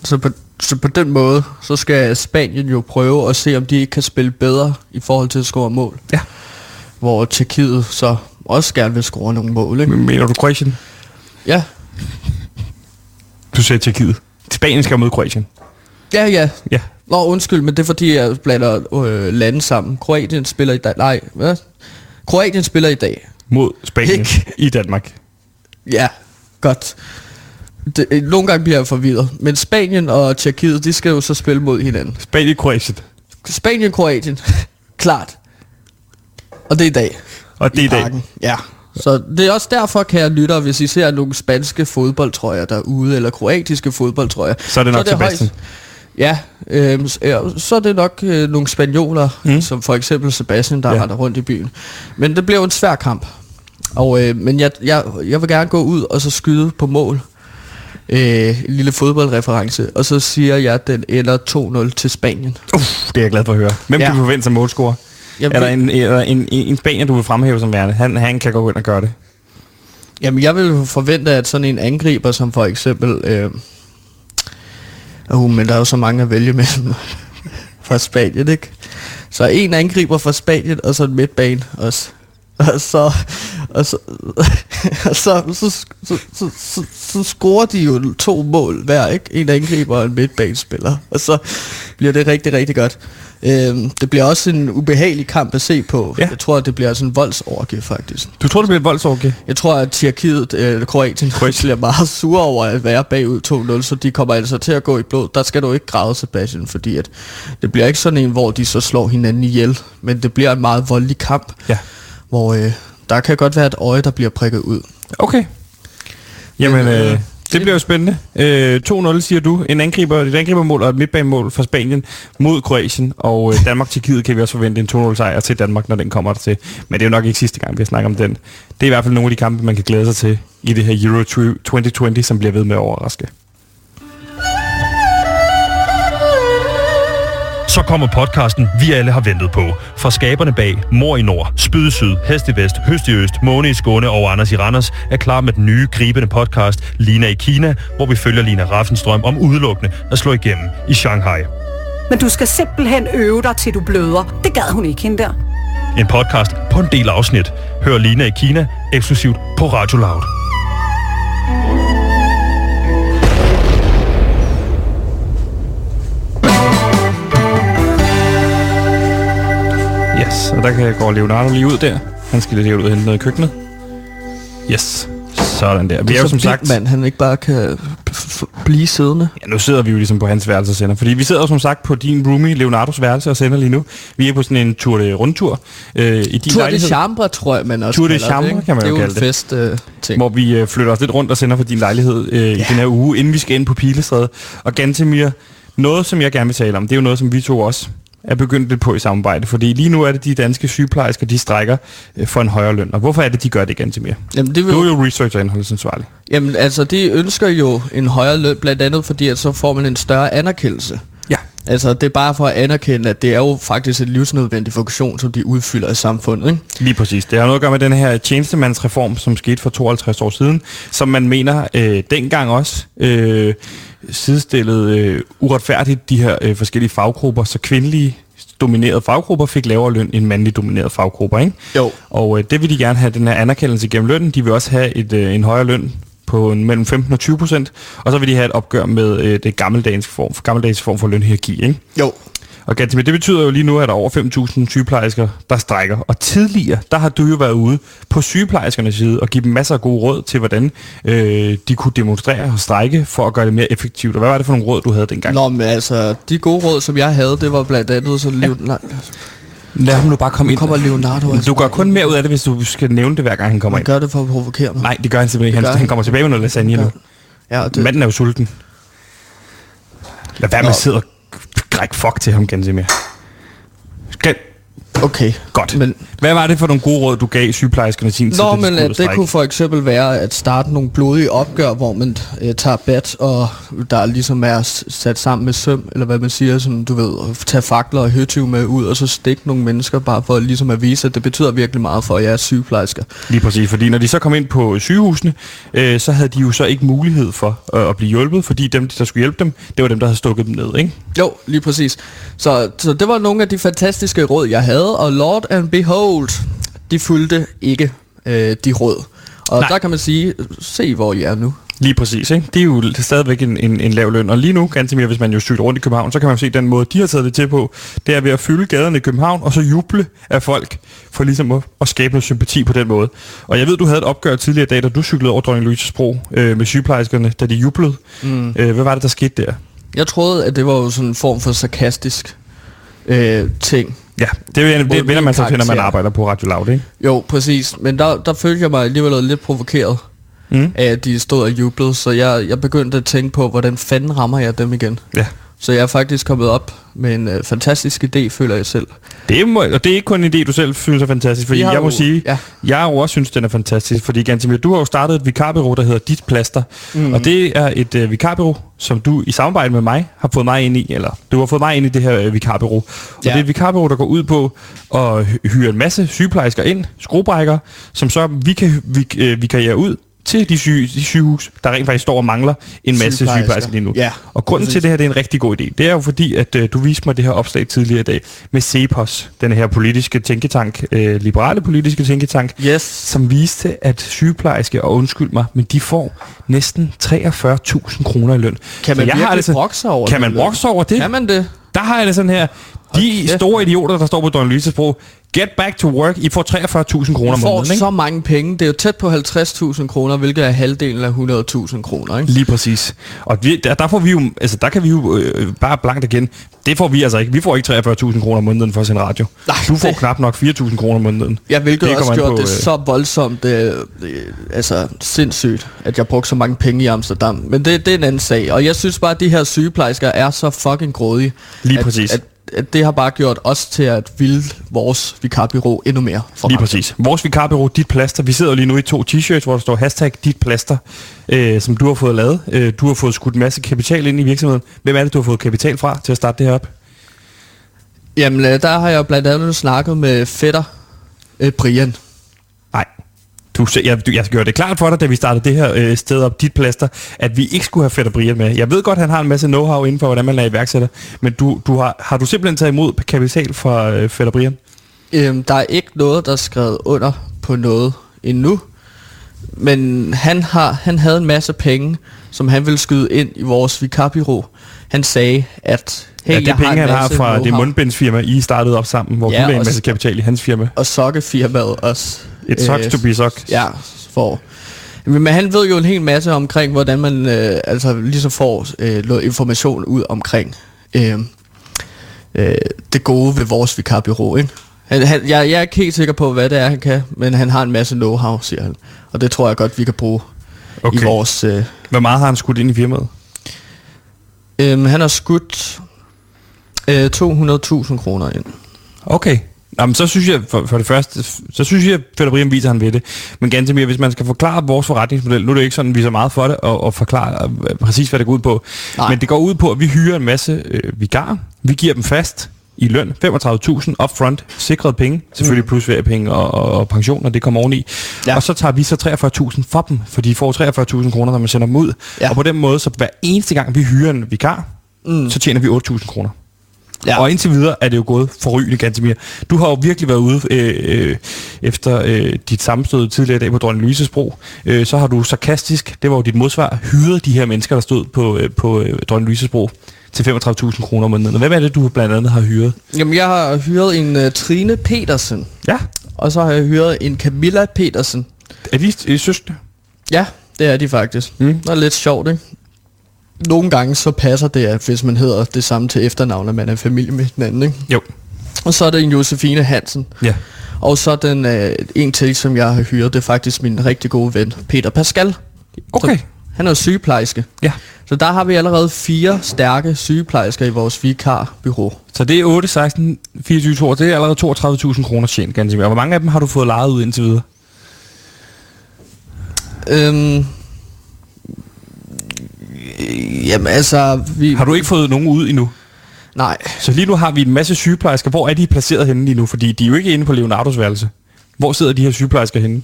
så, på, så på den måde, så skal Spanien jo prøve at se, om de ikke kan spille bedre i forhold til at score mål. Ja. Hvor Tjekkiet så også gerne vil score nogle mål, ikke? Mener du Kroatien? Ja, Du sagde Tjekkiet. Spanien skal møde Kroatien. ja, ja. Ja. Nå, undskyld, men det er fordi, jeg blander øh, lande sammen. Kroatien spiller i dag. Nej, hvad? Kroatien spiller i dag. Mod Spanien Ikke. i Danmark. Ja, godt. Det, øh, nogle gange bliver jeg forvirret. Men Spanien og Tjekkiet, de skal jo så spille mod hinanden. Spanien, Kroatien. Spanien, Kroatien. Klart. Og det er i dag. Og det er i dag. parken. Ja. Så det er også derfor, kan jeg lytte, hvis I ser nogle spanske fodboldtrøjer derude, eller kroatiske fodboldtrøjer. Så er det nok Sebastian. ja, øhm, s- ja, så er det nok øh, nogle spanioler, Mm. som for eksempel Sebastian, der Ja. render rundt i byen. Men det bliver jo en svær kamp. Og, øh, men jeg, jeg, jeg vil gerne gå ud og så skyde på mål. Øh, en lille fodboldreference. Og så siger jeg, at den ender 2-0 til Spanien. Uff, det er jeg glad for at høre. Hvem ja. Kan vi forvente som målscorer? Jeg Er der en, er der en, en, en spanier, du vil fremhæve som værende? Han, han kan gå ind og gøre det. Jamen, jeg vil forvente, at sådan en angriber, som for eksempel... Øh, uh, men der er jo så mange at vælge mellem. fra Spanien, ikke? Så en angriber fra Spanien, og så en midtbane også. Og så, og så, og så, så, så, så, så, så scorer de jo to mål hver, ikke? En angriber og en midtbanespiller. Og så bliver det rigtig, rigtig godt. Øhm, det bliver også en ubehagelig kamp at se på. Ja. Jeg tror, at det bliver sådan en voldsorgie, faktisk. Du tror, det bliver et voldsorgie? Jeg tror, at Tyrkiet, øh, Kroatien, bliver meget sure over at være bagud 2-0, så de kommer altså til at gå i blod. Der skal du ikke græde, Sebastian, fordi at det bliver ikke sådan en, hvor de så slår hinanden ihjel, men det bliver en meget voldelig kamp, Ja. Hvor øh, der kan godt være et øje, der bliver prikket ud. Okay. Jamen, Men, øh, øh, det bliver jo spændende. Øh, 2-0 siger du. En angriber, et angribermål og et midtbanemål fra Spanien mod Kroatien. Og øh, Danmark-Tjekkiet kan vi også forvente en 2-0 sejr til Danmark, når den kommer der til. Men det er jo nok ikke sidste gang, vi snakker om den. Det er i hvert fald nogle af de kampe, man kan glæde sig til i det her Euro 2020, som bliver ved med at overraske. Så kommer podcasten, vi alle har ventet på. Fra skaberne bag Mor i Nord, Spyd i Syd, Hest i Vest, Høst i Øst, Måne i Skåne og Anders i Randers er klar med den nye, gribende podcast Lina i Kina, hvor vi følger Lina Raffenstrøm om udelukkende at slå igennem i Shanghai. Men du skal simpelthen øve dig, til du bløder. Det gad hun ikke, hende der. En podcast på en del afsnit. Hør Lina i Kina eksklusivt på Radio Loud. Yes, og der kan gå Leonardo lige ud der. Han skal lige ud og hente noget i køkkenet. Yes, sådan der. Vi Det er er jo som sagt... mand, han ikke bare kan blive siddende. Ja, nu sidder vi jo ligesom på hans værelse og sender. Fordi vi sidder jo som sagt på din roomie, Leonardos værelse, og sender lige nu. Vi er på sådan en tur de rundtur øh, i din Tour de lejlighed. chambre, tror jeg, man også Tour de det, chambre, ikke? kan man det jo er jo kalde en det. fest øh, ting. hvor vi øh, flytter os lidt rundt og sender fra din lejlighed øh, ja. i den her uge, inden vi skal ind på Pilestræde. Og Gantemir, noget som jeg gerne vil tale om, det er jo noget, som vi to også er begyndt lidt på i samarbejde. Fordi lige nu er det de danske sygeplejersker, de strækker øh, for en højere løn. Og hvorfor er det, de gør det, Gantemir? Jamen, det vil, Du er jo research- og indholdsansvarlig. Jamen, altså, de ønsker jo en højere løn, blandt andet fordi, at så får man en større anerkendelse. Ja. Altså, det er bare for at anerkende, at det er jo faktisk en livsnødvendig funktion, som de udfylder i samfundet, ikke? Lige præcis. Det har noget at gøre med den her tjenestemandsreform, som skete for 52 år siden, som man mener øh, dengang også øh, sidestillede øh, uretfærdigt de her øh, forskellige faggrupper, så kvindelige dominerede faggrupper fik lavere løn end mandlige dominerede faggrupper, ikke? Jo. Og øh, det vil de gerne have, den her anerkendelse gennem lønnen. De vil også have et, øh, en højere løn på en, mellem 15 og 20 procent, og så vil de have et opgør med øh, det gammeldags form, gammeldags form for lønhierarki, ikke? Jo. Og Gantemir, det betyder jo lige nu, at der er over 5.000 sygeplejersker, der strækker. Og tidligere, der har du jo været ude på sygeplejerskernes side og give dem masser af gode råd til, hvordan øh, de kunne demonstrere og strække for at gøre det mere effektivt. Og hvad var det for nogle råd, du havde dengang? Nå, men altså, de gode råd, som jeg havde, det var blandt andet sådan ja. Leonardo. Lad ham nu bare komme Nu ind. kommer Leonardo. altså. Du gør kun mere ud af det, hvis du skal nævne det, hver gang han kommer Man ind. gør det for at provokere mig. Nej, det gør han simpelthen ikke. Han, han han. kommer tilbage med noget lasagne nu. Ja, det, Manden er jo sulten. Lad være med at sidde og grække fuck til ham, Gantemir. Skal okay. Godt. Men, Hvad var det for nogle gode råd, du gav sygeplejerskerne i sin tid? Nå, men at at det kunne for eksempel være at starte nogle blodige opgør, hvor man øh, tager bat, og der ligesom er sat sammen med søm, eller hvad man siger, sådan, du ved, tage fakler og høtyv med ud, og så stikke nogle mennesker, bare for ligesom at vise, at det betyder virkelig meget for jer sygeplejersker. Lige præcis, fordi når de så kom ind på sygehusene, øh, så havde de jo så ikke mulighed for øh, at blive hjulpet, fordi dem, der skulle hjælpe dem, det var dem, der havde stukket dem ned, ikke? Jo, lige præcis. Så, så det var nogle af de fantastiske råd, jeg havde, og Lord and Behold, de fulgte ikke øh, de råd. Og Nej. Der kan man sige, se hvor I er nu. Lige præcis, ikke? Det er jo stadigvæk en, en, en lav løn. Og lige nu, ganske mere, hvis man jo cykler rundt i København, så kan man jo se, den måde, de har taget det til på, det er ved at fylde gaderne i København, og så juble af folk, for ligesom at, at skabe noget sympati på den måde. Og jeg ved, du havde et opgør tidligere i dag, da du cyklede over Dronning Louise's Bro øh, med sygeplejerskerne, da de jublede. Mm. Øh, hvad var det, der skete der? Jeg troede, at det var jo sådan en form for sarkastisk øh, ting. Ja, det, er, det, det vender man sig til, når man arbejder på Radio Loud, ikke? Jo, præcis. Men der, der følte jeg mig alligevel lidt provokeret Mm. af, at de stod og jublede. Så jeg, jeg begyndte at tænke på, hvordan fanden rammer jeg dem igen. Ja. Så jeg er faktisk kommet op med en øh, fantastisk idé, føler jeg selv. Det må, og det er ikke kun en idé, du selv synes er fantastisk, fordi jeg må jo- sige, ja. jeg jo også synes, den er fantastisk, fordi Gantemir, du har jo startet et vikarbureau, der hedder Dit Plaster, mm. og det er et øh, vikarbureau, som du i samarbejde med mig har fået mig ind i, eller du har fået mig ind i det her øh, vikarbureau. Og Ja. det er et vikarbureau, der går ud på at hy- hyre en masse sygeplejersker ind, skruebrækkere, som så vi kan vi, øh, vikariere ud til de, syge, de sygehus, der rent faktisk står og mangler en masse Sygeplejersker. sygeplejersker lige nu. Ja, og grunden præcis. til det her, det er en rigtig god idé. Det er jo fordi, at øh, du viste mig det her opslag tidligere i dag med CEPOS, den her politiske tænketank, øh, liberale politiske tænketank, Yes. som viste, at sygeplejerske, og undskyld mig, men de får næsten 43.000 kroner i løn. Kan man Så jeg har brokke sig over Kan man det? brokke sig over det? Kan man det? Der har jeg det sådan her. De store idioter, der står på Don Lyses bro, get back to work, I får 43.000 kroner om får måneden, ikke? så mange penge. Det er jo tæt på 50.000 kroner, hvilket er halvdelen af 100.000 kroner, ikke? Lige præcis. Og vi, der, der, får vi jo, altså der kan vi jo øh, bare blankt igen. Det får vi altså ikke. Vi får ikke 43.000 kroner om måneden for at sende radio. Nej, du får det- knap nok 4.000 kroner om måneden. Ja, hvilket Det også gjorde på, det øh, så voldsomt, øh, øh, altså sindssygt, at jeg brugte så mange penge i Amsterdam. Men det, det er en anden sag. Og jeg synes bare, at de her sygeplejersker er så fucking grådige. Lige at, præcis. At det har bare gjort os til at ville vores vikarbyrå endnu mere. For Lige præcis. Vores vikarbyrå, Dit Plaster. Vi sidder lige nu i to t-shirts, hvor der står hashtag Dit Plaster, øh, som du har fået lavet. Øh, du har fået skudt en masse kapital ind i virksomheden. Hvem er det, du har fået kapital fra til at starte det her op? Jamen, øh, der har jeg blandt andet snakket med fætter øh, Brian. Du, jeg, du, jeg skal gøre det klart for dig, da vi startede det her øh, sted op, dit plaster, at vi ikke skulle have Fætter Brian med. Jeg ved godt, at han har en masse know-how inden for, hvordan man er iværksætter, men du, du har, har du simpelthen taget imod kapital fra øh, Fætter Brian? Øhm, der er ikke noget, der er skrevet under på noget endnu. Men han, har, han havde en masse penge, som han ville skyde ind i vores vikarbyrå. Han sagde, at hey, ja, det jeg penge, har han har fra det mundbindsfirma, I startede op sammen, hvor Ja, du lagde en masse kapital i hans firma. Og sokkefirmaet også. Sucks Øh, to be sucked. Ja, for. Men han ved jo en hel masse omkring, hvordan man øh, altså ligesom får øh, noget information ud omkring øh, øh, det gode ved vores vikarbyrå. Ikke? Han, han, jeg, jeg er ikke helt sikker på, hvad det er, han kan, men han har en masse know-how, siger han. Og det tror jeg godt, vi kan bruge okay. i vores... Øh, Hvor meget har han skudt ind i firmaet? Øh, han har skudt øh, 200.000 kroner ind. Okay. Jamen, så synes jeg, for, for det første, så synes jeg, at Fætter Brian viser, han ved det. Men ganske mere, hvis man skal forklare vores forretningsmodel, nu er det ikke sådan, vi er så meget for det, og, og forklare øh, præcis, hvad det går ud på. Nej. Men det går ud på, at vi hyrer en masse øh, vigarer. Vi giver dem fast i løn, 35.000 upfront, sikret penge, selvfølgelig plus feriepenge og, og, og pension, når det kommer oveni. Mm. Ja. Og så tager vi så 43.000 for dem, for de får 43.000 kroner, når man sender dem ud. Ja. Og på den måde, så hver eneste gang vi hyrer en vikar, Mm. mm. så tjener vi 8.000 kroner. Ja. Og indtil videre er det jo gået forrygende, Gantemir. Du har jo virkelig været ude øh, øh, efter øh, dit sammenstød tidligere i dag på Dronning Louises Bro. Øh, så har du sarkastisk, det var jo dit modsvar, hyret de her mennesker, der stod på, øh, på øh, Dronning Louises Bro til 35.000 kroner om måneden. Hvem er det, du blandt andet har hyret? Jamen, jeg har hyret en uh, Trine Petersen, Ja. og så har jeg hyret en Camilla Petersen. Er de søskende? Ja, det er de faktisk. Mm. Det er lidt sjovt, ikke? Nogle gange så passer det, at hvis man hedder det samme til efternavn, at man er familie med hinanden, ikke? Jo. Og så er det en Josefine Hansen. Ja. Og så den øh, en til, som jeg har hyret, det er faktisk min rigtig gode ven, Peter Pascal. Okay. Så, han er jo sygeplejerske. Ja. Så der har vi allerede fire stærke sygeplejersker i vores vikarbyrå. Så det er 8, 16, 24 år. Det er allerede 32.000 kroner tjent, Gantemir. Hvor mange af dem har du fået lejet ud indtil videre? Øhm, jamen altså, vi... Har du ikke fået nogen ud endnu? Nej, Så lige nu har vi en masse sygeplejersker. Hvor er de placeret henne lige nu? Fordi de er jo ikke inde på Leonardos værelse. Hvor sidder de her sygeplejersker henne?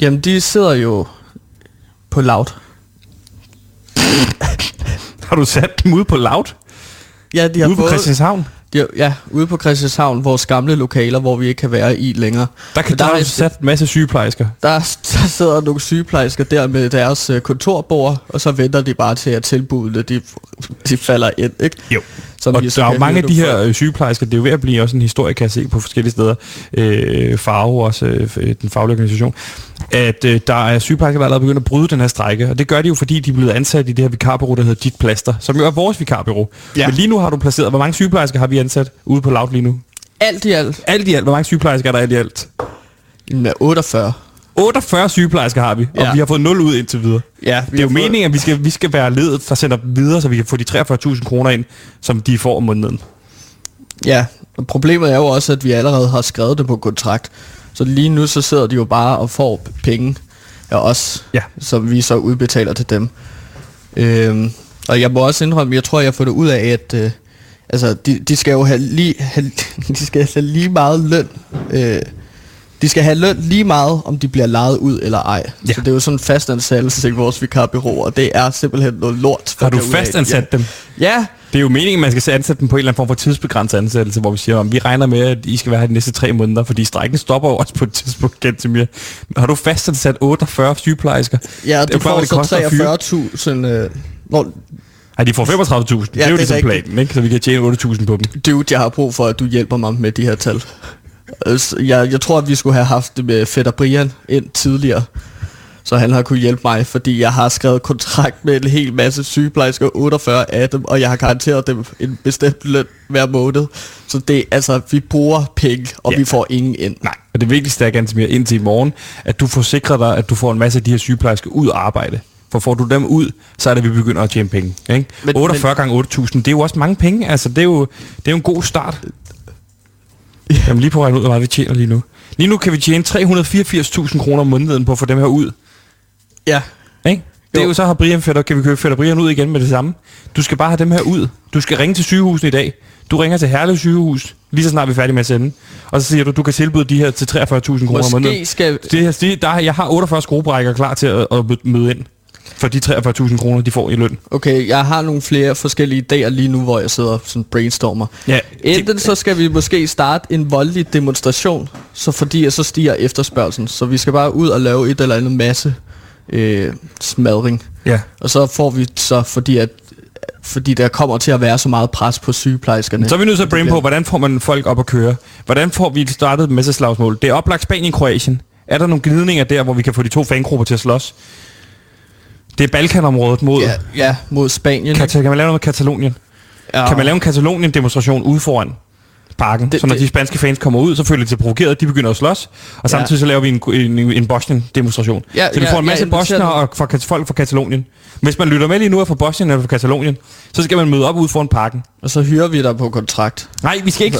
jamen de sidder jo på loud. Har du sat dem ude på Loud? Ja, de har Ude på fået, Christianshavn? Har, ja, ude på Christianshavn, vores gamle lokaler, hvor vi ikke kan være i længere. Der, kan, Men der, der er sat en masse sygeplejersker. Der, der sidder nogle sygeplejersker der med deres øh, kontorbord, og så venter de bare til, at tilbudene de, de falder ind, ikke? Jo. Som Og der er jo mange af de her øh, sygeplejersker, det er jo ved at blive også en historie, kan jeg se på forskellige steder. Øh, Farve også, øh, den faglige organisation. At øh, der er sygeplejersker, der allerede begyndt at bryde den her strække. Og det gør de jo, fordi de er blevet ansat i det her vikarbureau, der hedder Dit Plaster, som jo er vores vikarbureau. Ja. Men lige nu har du placeret, hvor mange sygeplejersker har vi ansat ude på Loud lige nu? Alt i alt Alt i alt, hvor mange sygeplejersker er der alt i alt? med 48. 48 sygeplejersker har vi, og Ja. vi har fået 0 ud indtil videre. Ja, Det er jo meningen, at vi skal, vi skal være ledet, der sender dem videre, så vi kan få de 43.000 kroner ind, som de får om måneden. Ja, og problemet er jo også, at vi allerede har skrevet det på kontrakt. Så lige nu så sidder de jo bare og får penge af os, Ja. som vi så udbetaler til dem. Øhm, og jeg må også indrømme, jeg tror, jeg får det ud af, at øh, altså, de, de skal jo have lige, have, de skal have lige meget løn, øh, De skal have løn lige meget, om de bliver lejet ud eller ej. Ja. Ja. Så det er jo sådan en fastansættelse i vores vikarbyrå, og det er simpelthen noget lort. Har du fastansat dem? Ja. Det er jo meningen, at man skal ansætte dem på en eller anden form for tidsbegrænset ansættelse, hvor vi siger, om vi regner med, at I skal være her de næste tre måneder, fordi strækken stopper også på et tidspunkt, Gentemir. Har du fastansat 48 sygeplejersker? Ja, Det du bare, får det så koster at fyre. 43.000... Øh, hvor, Nej, de får 35.000. Ja, det er jo det ligesom planen, ikke? Så vi kan tjene 8.000 på dem. dude, jeg har brug for, at du hjælper mig med de her tal. Altså, Jeg, jeg tror, at vi skulle have haft det med Fætter Brian ind tidligere, så han har kunne hjælpe mig, fordi jeg har skrevet kontrakt med en hel masse sygeplejersker, 48 af dem, og jeg har garanteret dem en bestemt løn hver måned. Så det altså, vi bruger penge, og Ja. vi får ingen ind. Nej, og det vigtigste er ganske mere indtil i morgen, at du får sikret dig, at du får en masse af de her sygeplejersker ud at arbejde. For får du dem ud, så er det, vi begynder at tjene penge. Ikke? Men, Men- 48 gange 8.000, det er jo også mange penge. Altså, det er jo, det er jo en god start. Jamen lige på regne ud, hvor meget vi tjener lige nu. Lige nu kan vi tjene 384.000 kroner om måneden på at få dem her ud. Ja, Ikke? Det er Jo. så har Brian Fætter, kan vi købe Fætter Brian ud igen med det samme. Du skal bare have dem her ud. Du skal ringe til sygehusen i dag. Du ringer til Herlev sygehus, lige så snart vi er færdige med at sende. Og så siger du, du kan tilbyde de her til 43.000 kroner om måneden. måske skal... Det, her- det, der, jeg har 48 skruebrækker klar til at, at møde ind. For de 43.000 kroner, de får i løn. Okay, jeg har nogle flere forskellige idéer lige nu, hvor jeg sidder sådan brainstormer. Ja, Enten så skal vi måske starte en voldelig demonstration, så fordi at så stiger efterspørgselen. Så vi skal bare ud og lave et eller andet masse øh, smadring. Ja. Og så får vi så, fordi at fordi der kommer til at være så meget pres på sygeplejerskerne. Så er vi nødt til at brain Det på, hvordan får man folk op at køre? Hvordan får vi startet et messeslagsmål? Det er oplagt Spanien-Kroatien. Er der nogle glidninger der, hvor vi kan få de to fangrupper til at slås? Det er Balkanområdet mod... Ja, ja, mod Spanien. Kan, kan man lave noget med Katalonien? ja. Kan man lave en Katalonien-demonstration ude foran parken? Det, så når det- de spanske fans kommer ud, så føler de sig provokeret, de begynder at slås. Og samtidig så laver vi en, en, en Bosnien-demonstration. Ja, så vi ja, får en ja, masse inviterer bosnier og fra, folk fra Katalonien. Hvis man lytter med lige nu er fra Bosnien eller fra Katalonien, så skal man møde op ude foran parken. Og så hyrer vi dig på kontrakt. Nej, vi skal ikke,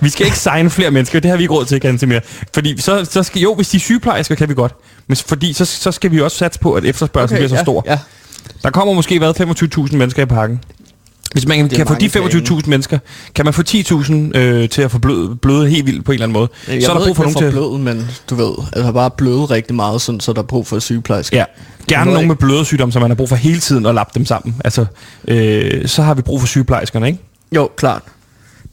vi skal ikke signe flere mennesker. Det har vi ikke råd til, kan mere. Fordi så, så skal, jo, hvis de er sygeplejersker, kan vi godt. Men fordi så, så skal vi også satse på, at efterspørgselen okay, bliver så ja, stor. Ja. Der kommer måske været 25.000 mennesker i parken. Hvis man kan få de mange 25.000 mennesker, kan man få 10.000 øh, til at få bløde, bløde helt vildt på en eller anden måde. Jeg så er der brug for nogen til... blød, men du ved, at der bare blødet rigtig meget, sådan, så der er brug for sygeplejersker. Ja, gerne nogen med bløde sygdomme, som man har brug for hele tiden at lappe dem sammen. Altså, øh, så har vi brug for sygeplejerskerne, ikke? Jo, klart.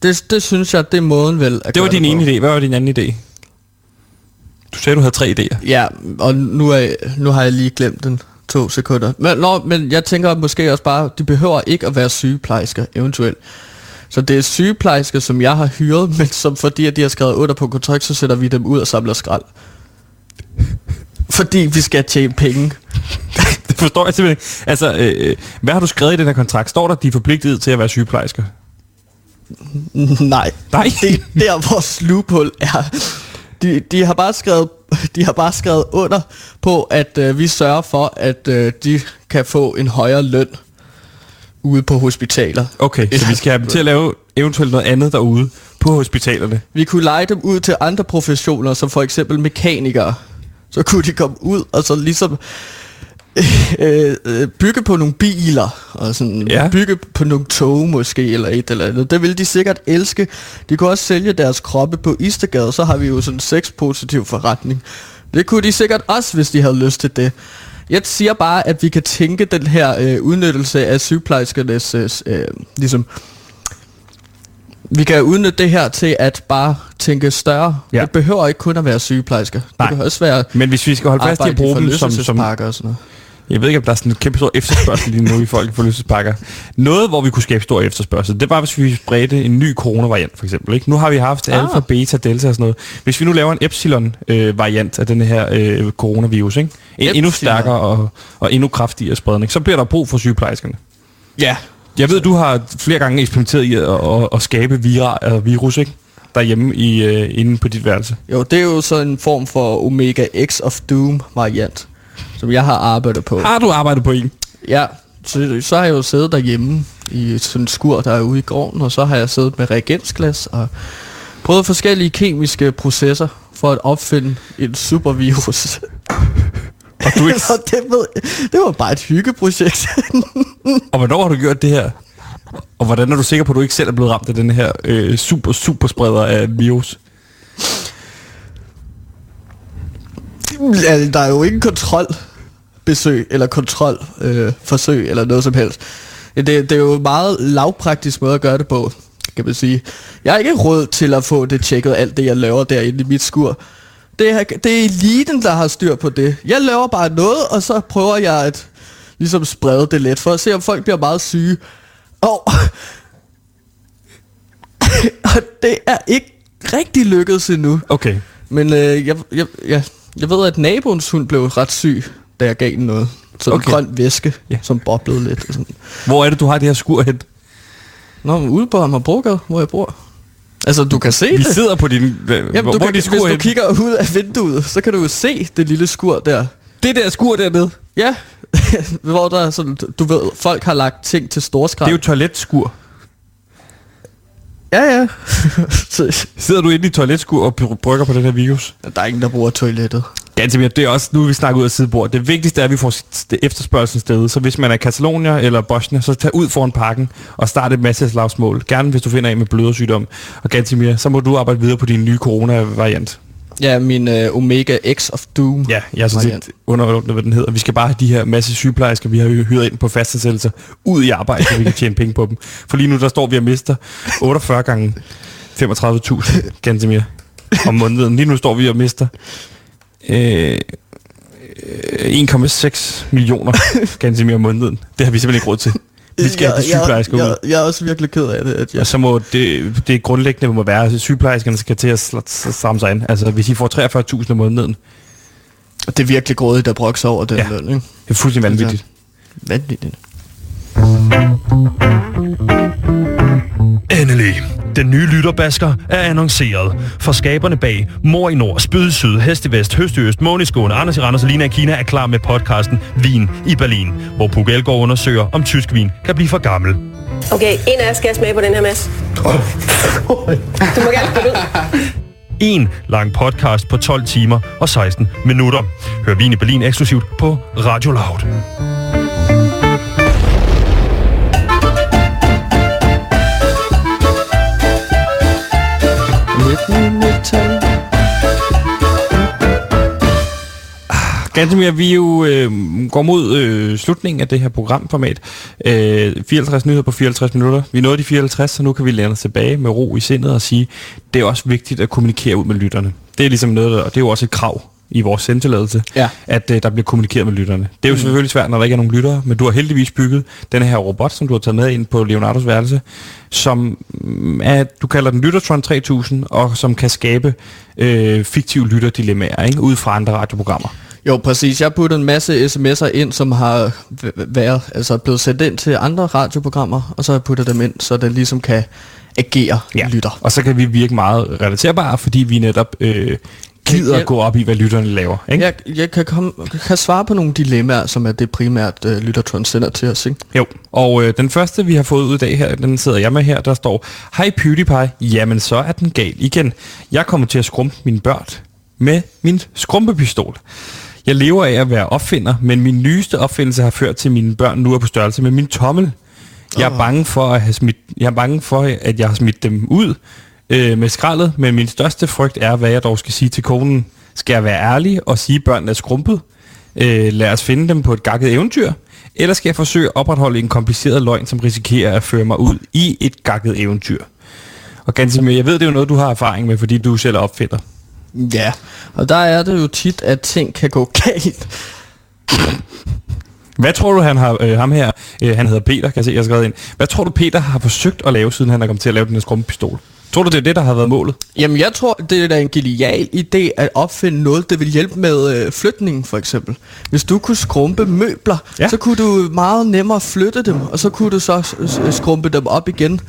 Det, det synes jeg, det er måden vel at Det var din ene idé. Hvad var din anden idé? Du sagde, du havde tre idéer. Ja, og nu, er, nu har jeg lige glemt den to sekunder. Men, nå, men jeg tænker måske også bare, de behøver ikke at være sygeplejersker, eventuelt. Så det er sygeplejersker, som jeg har hyret, men som fordi at de har skrevet under på kontrakt, så sætter vi dem ud og samler skrald. Fordi vi skal tjene penge. Det forstår jeg simpelthen ikke. Altså, øh, hvad har du skrevet i den her kontrakt? Står der, at de er forpligtet til at være sygeplejersker? Nej. Nej. Det er der, vores loophole er. De, de, har bare skrevet, de har bare skrevet under på, at øh, vi sørger for, at øh, de kan få en højere løn ude på hospitaler. Okay, så vi skal have dem til at lave eventuelt noget andet derude på hospitalerne. Vi kunne lege dem ud til andre professioner, som for eksempel mekanikere. Så kunne de komme ud og så ligesom øh, øh, bygge på nogle biler, og sådan Ja. bygge på nogle tog måske, eller et eller andet. Det vil de sikkert elske. De kunne også sælge deres kroppe på Istergade, så har vi jo sådan en sexpositiv forretning. Det kunne de sikkert også, hvis de havde lyst til det. Jeg siger bare, at vi kan tænke den her øh, udnyttelse af sygeplejerskernes øh, øh, ligesom vi kan udnytte det her til at bare tænke større. Ja. Det behøver ikke kun at være sygeplejersker. Nej. Det kan også være Men hvis vi skal holde fast i at bruge dem som, som... og sådan noget. Jeg ved ikke, om der er sådan en kæmpe stor efterspørgsel lige nu i folk på lystespakker. Noget, hvor vi kunne skabe stor efterspørgsel, det var, hvis vi spredte en ny coronavariant, for eksempel. Ikke? Nu har vi haft Ah. alfa, beta, delta og sådan noget. Hvis vi nu laver en epsilon-variant af den her øh, coronavirus, ikke? En endnu stærkere og, og endnu kraftigere spredning, så bliver der brug for sygeplejerskerne. Ja. Jeg ved, du har flere gange eksperimenteret i at, at, at skabe vira, altså virus, ikke? Derhjemme i, øh, inde på dit værelse. Jo, det er jo så en form for Omega X of Doom variant, som jeg har arbejdet på. Har du arbejdet på en? Ja, så, så har jeg jo siddet derhjemme i sådan en skur, der er ude i gården, og så har jeg siddet med reagensglas og prøvet forskellige kemiske processer for at opfinde en supervirus. Og, du ikke, det, ved, det var bare et hyggeprojekt. og hvornår har du gjort det her? Og hvordan er du sikker på, at du ikke selv er blevet ramt af den her øh, super, super spreder af virus? Ja, der er jo ingen kontrolbesøg, eller kontrolforsøg, øh, eller noget som helst. Det, det er jo en meget lavpraktisk måde at gøre det på, kan man sige. Jeg har ikke råd til at få det tjekket, alt det jeg laver derinde i mit skur. Det er, det er eliten, der har styr på det. Jeg laver bare noget, og så prøver jeg at ligesom sprede det lidt, for at se, om folk bliver meget syge. Og, og det er ikke rigtig lykkedes endnu. Okay. Men øh, jeg, jeg, jeg, jeg ved, at naboens hund blev ret syg, da jeg gav den noget. Sådan Okay. en grøn væske, Ja. som boblede lidt. Og sådan. Hvor er det, du har det her skur hen? Nå, men ude på Amagerbrogade, hvor jeg bor. Altså, du kan se Vi det. sidder på din... Jamen, Jamen, hvor, du hvor kan, er dit hvis skur du hen? kigger ud af vinduet, så kan du jo se det lille skur der. Det der skur dernede, Ja, hvor der er sådan, du ved, folk har lagt ting til det storskrald. er jo toiletskur. Ja, ja. Sidder du inde i toiletskur og br- brygger på den her virus? der er ingen, der bruger toilettet. Ganske mere. Det er også, nu vi snakket ud af sidebord. Det vigtigste er, at vi får efterspørgselen sted. Så hvis man er Catalonia eller Bosnia, så tag ud foran parken og start et masse slagsmål. Gerne hvis du finder en med blødersygdom. Og Gantimir, så må du arbejde videre på din nye corona-variant. Ja, min uh, Omega X of Doom. Ja, jeg er sådan set underordnet, hvad den hedder. Vi skal bare have de her masse sygeplejersker, vi har hyret ind på fastansættelser, ud i arbejde, så vi kan tjene penge på dem. For lige nu, der står vi og mister 48 gange 35.000 Gantemir om måneden. Lige nu står vi og mister øh, øh, 1,6 millioner Gantemir om måneden. Det har vi simpelthen ikke råd til. Vi skal have de sygeplejersker jeg, ud. jeg, jeg er også virkelig ked af det. At jeg, Og så må det, det grundlæggende må være, at sygeplejerskerne skal til at sl- s- stramme sig an. Altså, hvis I får 43.000 om måneden, det er virkelig grådigt at brokke sig over den Ja. ja. løn, ikke? det er fuldstændig vanvittigt. Vanvittigt. Endelig. Den nye lytterbasker er annonceret. For skaberne bag Mor i Nord, Spyd i Syd, Hest i Vest, Høst i Øst, Måne i Skåne, Anders i Randers og Lina i Kina er klar med podcasten Vin i Berlin, hvor Puk Elgård undersøger, om tysk vin kan blive for gammel. Okay, en af jer skal smage på den her, Mads. Du må gerne spille ud. En lang podcast på 12 timer og 16 minutter. Hør Vin i Berlin eksklusivt på Radio Loud. Ah, Gantemir, vi jo øh, går mod øh, slutningen af det her programformat. Øh, 54 nyheder på 54 minutter. Vi nåede de 54, så nu kan vi læne os tilbage med ro i sindet og sige, det er også vigtigt at kommunikere ud med lytterne. Det er ligesom noget, og det er jo også et krav i vores sendtilladelse, Ja. at øh, der bliver kommunikeret med lytterne. Det er jo mm. selvfølgelig svært, når der ikke er nogen lyttere, men du har heldigvis bygget den her robot, som du har taget med ind på Leonardos værelse, som mm, er, du kalder den Lyttertron 3000, og som kan skabe øh, fiktive lytterdilemmaer, ikke? ud fra andre radioprogrammer. Jo, præcis. Jeg har puttet en masse sms'er ind, som har været, altså blevet sendt ind til andre radioprogrammer, og så har jeg puttet dem ind, så den ligesom kan agere ja. lytter. Og så kan vi virke meget relaterbare, fordi vi netop øh, gider at gå op i, hvad lytterne laver. Ikke? Jeg, jeg kan, komme, kan svare på nogle dilemmaer, som er det primært uh, Lyttertron sender til os, ikke? Jo, og øh, den første, vi har fået ud i dag her, den sidder jeg med her, der står, Hej PewDiePie, jamen så er den gal igen. Jeg kommer til at skrumpe min børn med min skrumpepistol. Jeg lever af at være opfinder, men min nyeste opfindelse har ført til, at mine børn nu er på størrelse med min tommel. Jeg er bange for, at have smidt, jeg er bange for, at jeg har smidt dem ud øh, med skraldet, men min største frygt er, hvad jeg dog skal sige til konen. Skal jeg være ærlig og sige, at børnene er skrumpet? Øh, lad os finde dem på et gakket eventyr. Eller skal jeg forsøge at opretholde en kompliceret løgn, som risikerer at føre mig ud i et gakket eventyr? Og Gansimir, jeg ved, det er jo noget, du har erfaring med, fordi du selv er opfinder. Ja, og der er det jo tit, at ting kan gå galt. Hvad tror du, han har, øh, ham her, øh, han hedder Peter, kan jeg se, jeg har skrevet ind. Hvad tror du, Peter har forsøgt at lave, siden han er kommet til at lave den her skrumpepistol? Tror du, det er det, der har været målet? Jamen, jeg tror, det er da en genial idé at opfinde noget, der vil hjælpe med øh, flytningen, for eksempel. Hvis du kunne skrumpe møbler, Ja. så kunne du meget nemmere flytte dem, og så kunne du så skrumpe dem op igen.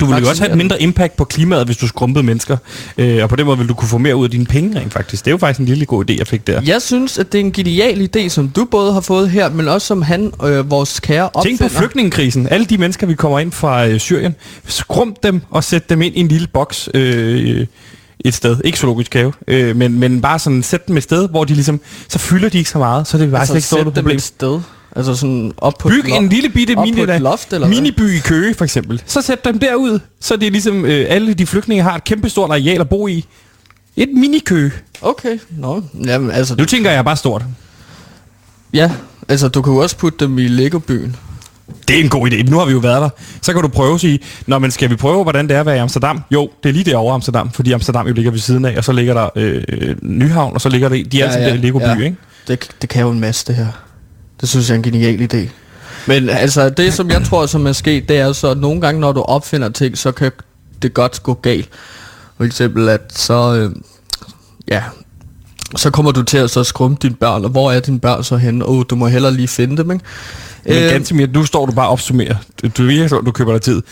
Du ville jo også have et mindre impact på klimaet, hvis du skrumpede mennesker. Øh, og på den måde ville du kunne få mere ud af dine penge rent faktisk. Det er jo faktisk en lille god idé, jeg fik der. Jeg synes, at det er en genial idé, som du både har fået her, men også som han, øh, vores kære opfinder. Tænk på flygtningekrisen. Alle de mennesker, vi kommer ind fra øh, Syrien. Skrump dem og sæt dem ind i en lille boks øh, et sted. Ikke zoologisk have, øh, men, men bare sådan sæt dem et sted, hvor de ligesom, så fylder de ikke så meget, så det er faktisk altså, ikke stort dem problem. et sted. Altså sådan op på Byg et en lille bitte mini, et loft, eller hvad? miniby i Køge, for eksempel. Så sæt dem derud, så det er ligesom, øh, alle de flygtninge har et kæmpe stort areal at bo i. Et minikø. Okay, nå. Jamen, altså, Nu tænker jeg bare stort. ja, altså, du kan jo også putte dem i Lego-byen. Det er en god idé. Nu har vi jo været der. Så kan du prøve at sige, Nå, men skal vi prøve, hvordan det er at være i Amsterdam? Jo, det er lige derovre Amsterdam, fordi Amsterdam jo ligger ved siden af, og så ligger der øh, Nyhavn, og så ligger der, de er ja, altid ja, Lego by, ja. ikke? Det, det kan jo en masse, det her. Det synes jeg er en genial idé. Men altså, det som jeg tror, som er sket, det er så, at nogle gange, når du opfinder ting, så kan det godt gå galt. For eksempel, at så, øh, ja, så kommer du til at så skrumpe dine børn, og hvor er dine børn så henne? Åh, oh, du må hellere lige finde dem, ikke? Men Øh, ganske mere, nu står du bare og opsummerer. Du, du, du køber dig tid.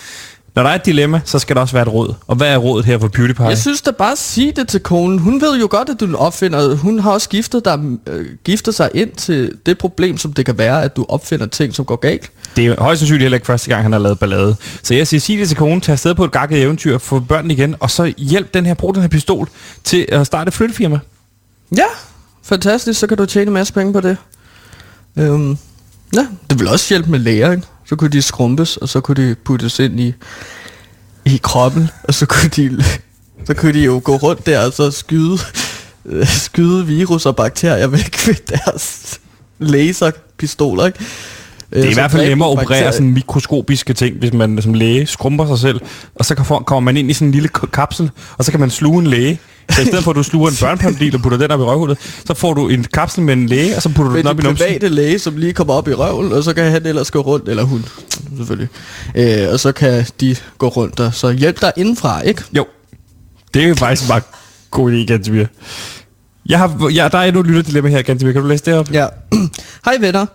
Når der er et dilemma, så skal der også være et råd. Og hvad er rådet her for PewDiePie? Jeg synes da bare sige det til konen. Hun ved jo godt, at du opfinder. Hun har også giftet, dig, øh, giftet sig ind til det problem, som det kan være, at du opfinder ting, som går galt. Det er højst sandsynligt heller ikke første gang, han har lavet ballade. Så jeg siger, sig det til konen, tag afsted på et gakket eventyr, få børnene igen, og så hjælp den her, brug den her pistol til at starte et flyttefirma. Ja, fantastisk. Så kan du tjene en masse penge på det. Øhm, ja, det vil også hjælpe med læger, ikke? Så kunne de skrumpes, og så kunne de puttes ind i, i kroppen, og så kunne de, så kunne de jo gå rundt der og så skyde, øh, skyde virus og bakterier væk ved deres laserpistoler, ikke? Det er i hvert fald nemmere at operere sådan mikroskopiske ting, hvis man som læge skrumper sig selv, og så kommer man ind i sådan en lille kapsel, og så kan man sluge en læge. Så i stedet for at du sluger en børnepandil og putter den op i røvhullet, så får du en kapsel med en læge, og så putter du med den op i numsen. private læge, som lige kommer op i røven, og så kan han ellers gå rundt, eller hun, selvfølgelig. Øh, og så kan de gå rundt, og så hjælp dig indenfra, ikke? Jo, det er jo faktisk bare god idé, Gantemir. Jeg har, ja, der er endnu et lytterdilemma her, Gantemir. Kan du læse det op? Ja. Hej venner.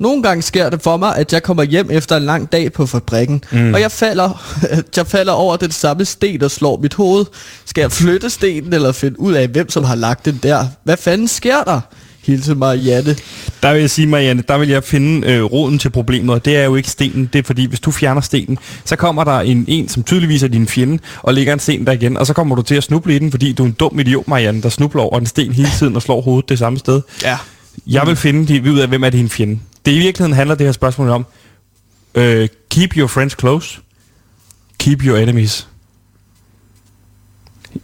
Nogle gange sker det for mig, at jeg kommer hjem efter en lang dag på fabrikken, mm. og jeg falder, jeg falder over den samme sten og slår mit hoved. Skal jeg flytte stenen eller finde ud af, hvem som har lagt den der? Hvad fanden sker der? Hilse Marianne. Der vil jeg sige, Marianne, der vil jeg finde øh, roden til problemet, og det er jo ikke stenen. Det er fordi, hvis du fjerner stenen, så kommer der en, en som tydeligvis er din fjende, og lægger en sten der igen, og så kommer du til at snuble i den, fordi du er en dum idiot, Marianne, der snubler over en sten hele tiden og slår hovedet det samme sted. Ja. Jeg vil finde de, ud af, hvem er din fjende. Det i virkeligheden handler det her spørgsmål om, øh, keep your friends close, keep your enemies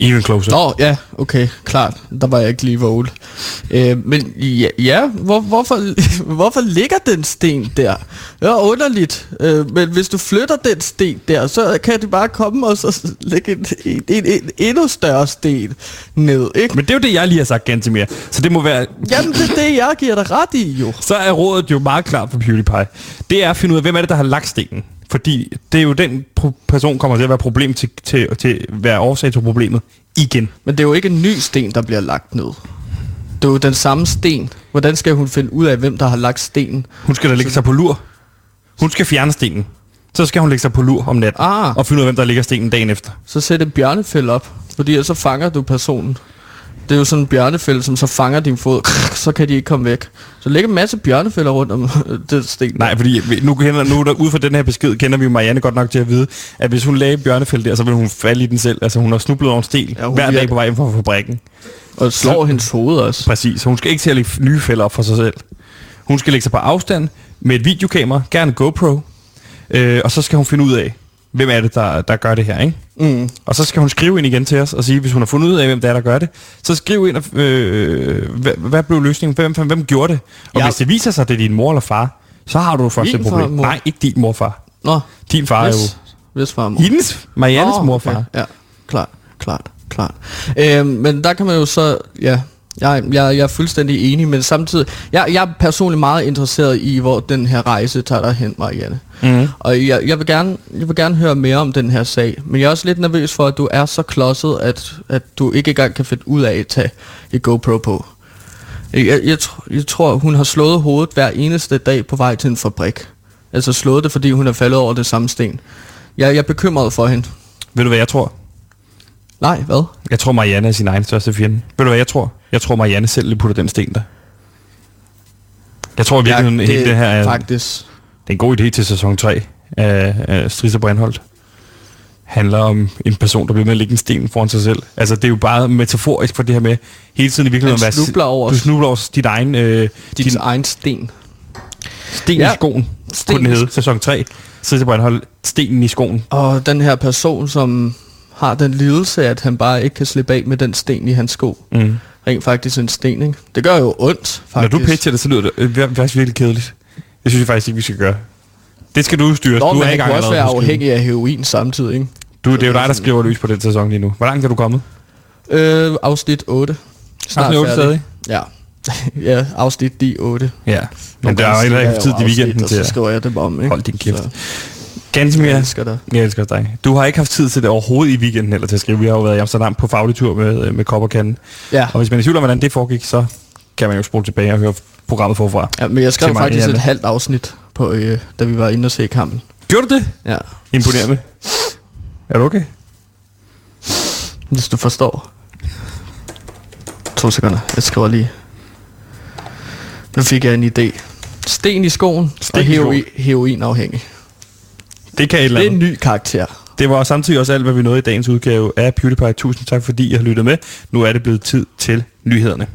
even closer. Nå, ja, okay, klart. Der var jeg ikke lige våget. Øh, men ja, ja hvor, hvorfor, hvorfor ligger den sten der? Det er underligt. Øh, men hvis du flytter den sten der, så kan det bare komme og så lægge en, en, en, en endnu større sten ned, ikke? Men det er jo det, jeg lige har sagt, Gantemir. Så det må være... Jamen, det er det, jeg giver dig ret i, jo. Så er rådet jo meget klart for PewDiePie. Det er at finde ud af, hvem er det, der har lagt stenen. Fordi det er jo den person, kommer til at være problem til, til, til være årsag til problemet igen. Men det er jo ikke en ny sten, der bliver lagt ned. Det er jo den samme sten. Hvordan skal hun finde ud af, hvem der har lagt stenen? Hun skal da lægge sig på lur. Hun skal fjerne stenen. Så skal hun lægge sig på lur om natten. Ah. Og finde ud af, hvem der ligger stenen dagen efter. Så sæt en bjørnefælde op, fordi så fanger du personen. Det er jo sådan en bjørnefælde, som så fanger din fod, så kan de ikke komme væk. Så læg en masse bjørnefælder rundt om det sten. Nej, fordi nu, kender, nu der, ud fra den her besked, kender vi Marianne godt nok til at vide, at hvis hun lagde bjørnefælde der, så ville hun falde i den selv. Altså hun har snublet over en sten Ja, hver dag på vej hjem fra fabrikken. Og slår hendes hoved også. Præcis. Så hun skal ikke til at lægge nye fælder op for sig selv. Hun skal lægge sig på afstand med et videokamera, gerne GoPro, øh, og så skal hun finde ud af, hvem er det, der, der gør det her, ikke? Mm. Og så skal hun skrive ind igen til os og sige, hvis hun har fundet ud af, hvem det er, der gør det, så skriv ind, og, øh, hvad, hvad blev løsningen? Hvem, hvem, hvem gjorde det? Og Ja. hvis det viser sig, at det er din mor eller far, så har du først et problem. far. Nej, ikke din morfar. Nå, Din far er jo hvis, hvis far mor. hendes, Mariannes oh, morfar. Okay. Ja, klart, klart, klart. Øhm, men der kan man jo så, ja, jeg, jeg, jeg er fuldstændig enig, men samtidig, jeg, jeg er personligt meget interesseret i, hvor den her rejse tager dig hen, Marianne. Mm. Og jeg, jeg, vil gerne, jeg vil gerne høre mere om den her sag, men jeg er også lidt nervøs for, at du er så klodset, at, at du ikke engang kan finde ud af at tage et GoPro på. Jeg, jeg, jeg, tr- jeg tror, hun har slået hovedet hver eneste dag på vej til en fabrik. Altså slået det, fordi hun er faldet over det samme sten. Jeg, jeg er bekymret for hende. Ved du, hvad jeg tror? Nej, hvad? Jeg tror, Marianne er sin egen største fjende. Ved du, hvad jeg tror? Jeg tror, Marianne selv putter den sten der. Jeg tror virkelig, ja, det, det her er, faktisk... det er en god idé til sæson 3 af, af Stris og Brandholt. handler om en person, der bliver med at lægge en sten foran sig selv. Altså, det er jo bare metaforisk for det her med hele tiden i virkeligheden at være... snubler over- Du snubler over dit egen... Øh, Din, din egen sten. sten Ja. i skoen, Sten kunne den hedde, sæson 3. Stris og Brandholt, stenen i skoen. Og den her person, som har den lidelse, at han bare ikke kan slippe af med den sten i hans sko. Mm. Rent faktisk en sten, ikke? Det gør jo ondt, Når faktisk. du pitcher det, så lyder det øh, faktisk virkelig kedeligt. Det synes jeg faktisk ikke, vi skal gøre. Det skal du styre. Nå, du er han i gang kunne også være afhængig af heroin samtidig, ikke? Du, det er jo dig, der skriver løs på den sæson lige nu. Hvor langt er du kommet? Øh, afsnit 8. Snart Afsnit otte færdig. stadig? Ja. ja, afsnit de 8. Ja. Men der er jo ikke tid i weekenden og til så at skriver jeg det om, ikke? holde din kæft. Så, Gansimir, jeg elsker dig. jeg elsker dig. Du har ikke haft tid til det overhovedet i weekenden eller til at skrive. Vi har jo været i Amsterdam på faglig tur med, øh, med Kop og Kande. Ja. Og hvis man er i tvivl om, hvordan det foregik, så kan man jo spole tilbage og høre programmet forfra. ja, men jeg skrev faktisk et halvt afsnit, på, øh, da vi var inde og se kampen. Gjorde du det? Ja, Imponerende. Er du okay? hvis du forstår. To sekunder, jeg skriver lige. Nu fik jeg en idé. Sten i skoen, Sten og i heroin, heroin afhængig. Det kan et eller Det er andet. en ny karakter. Det var samtidig også alt, hvad vi nåede i dagens udgave af PewDiePie. Tusind tak, fordi I har lyttet med. Nu er det blevet tid til nyhederne.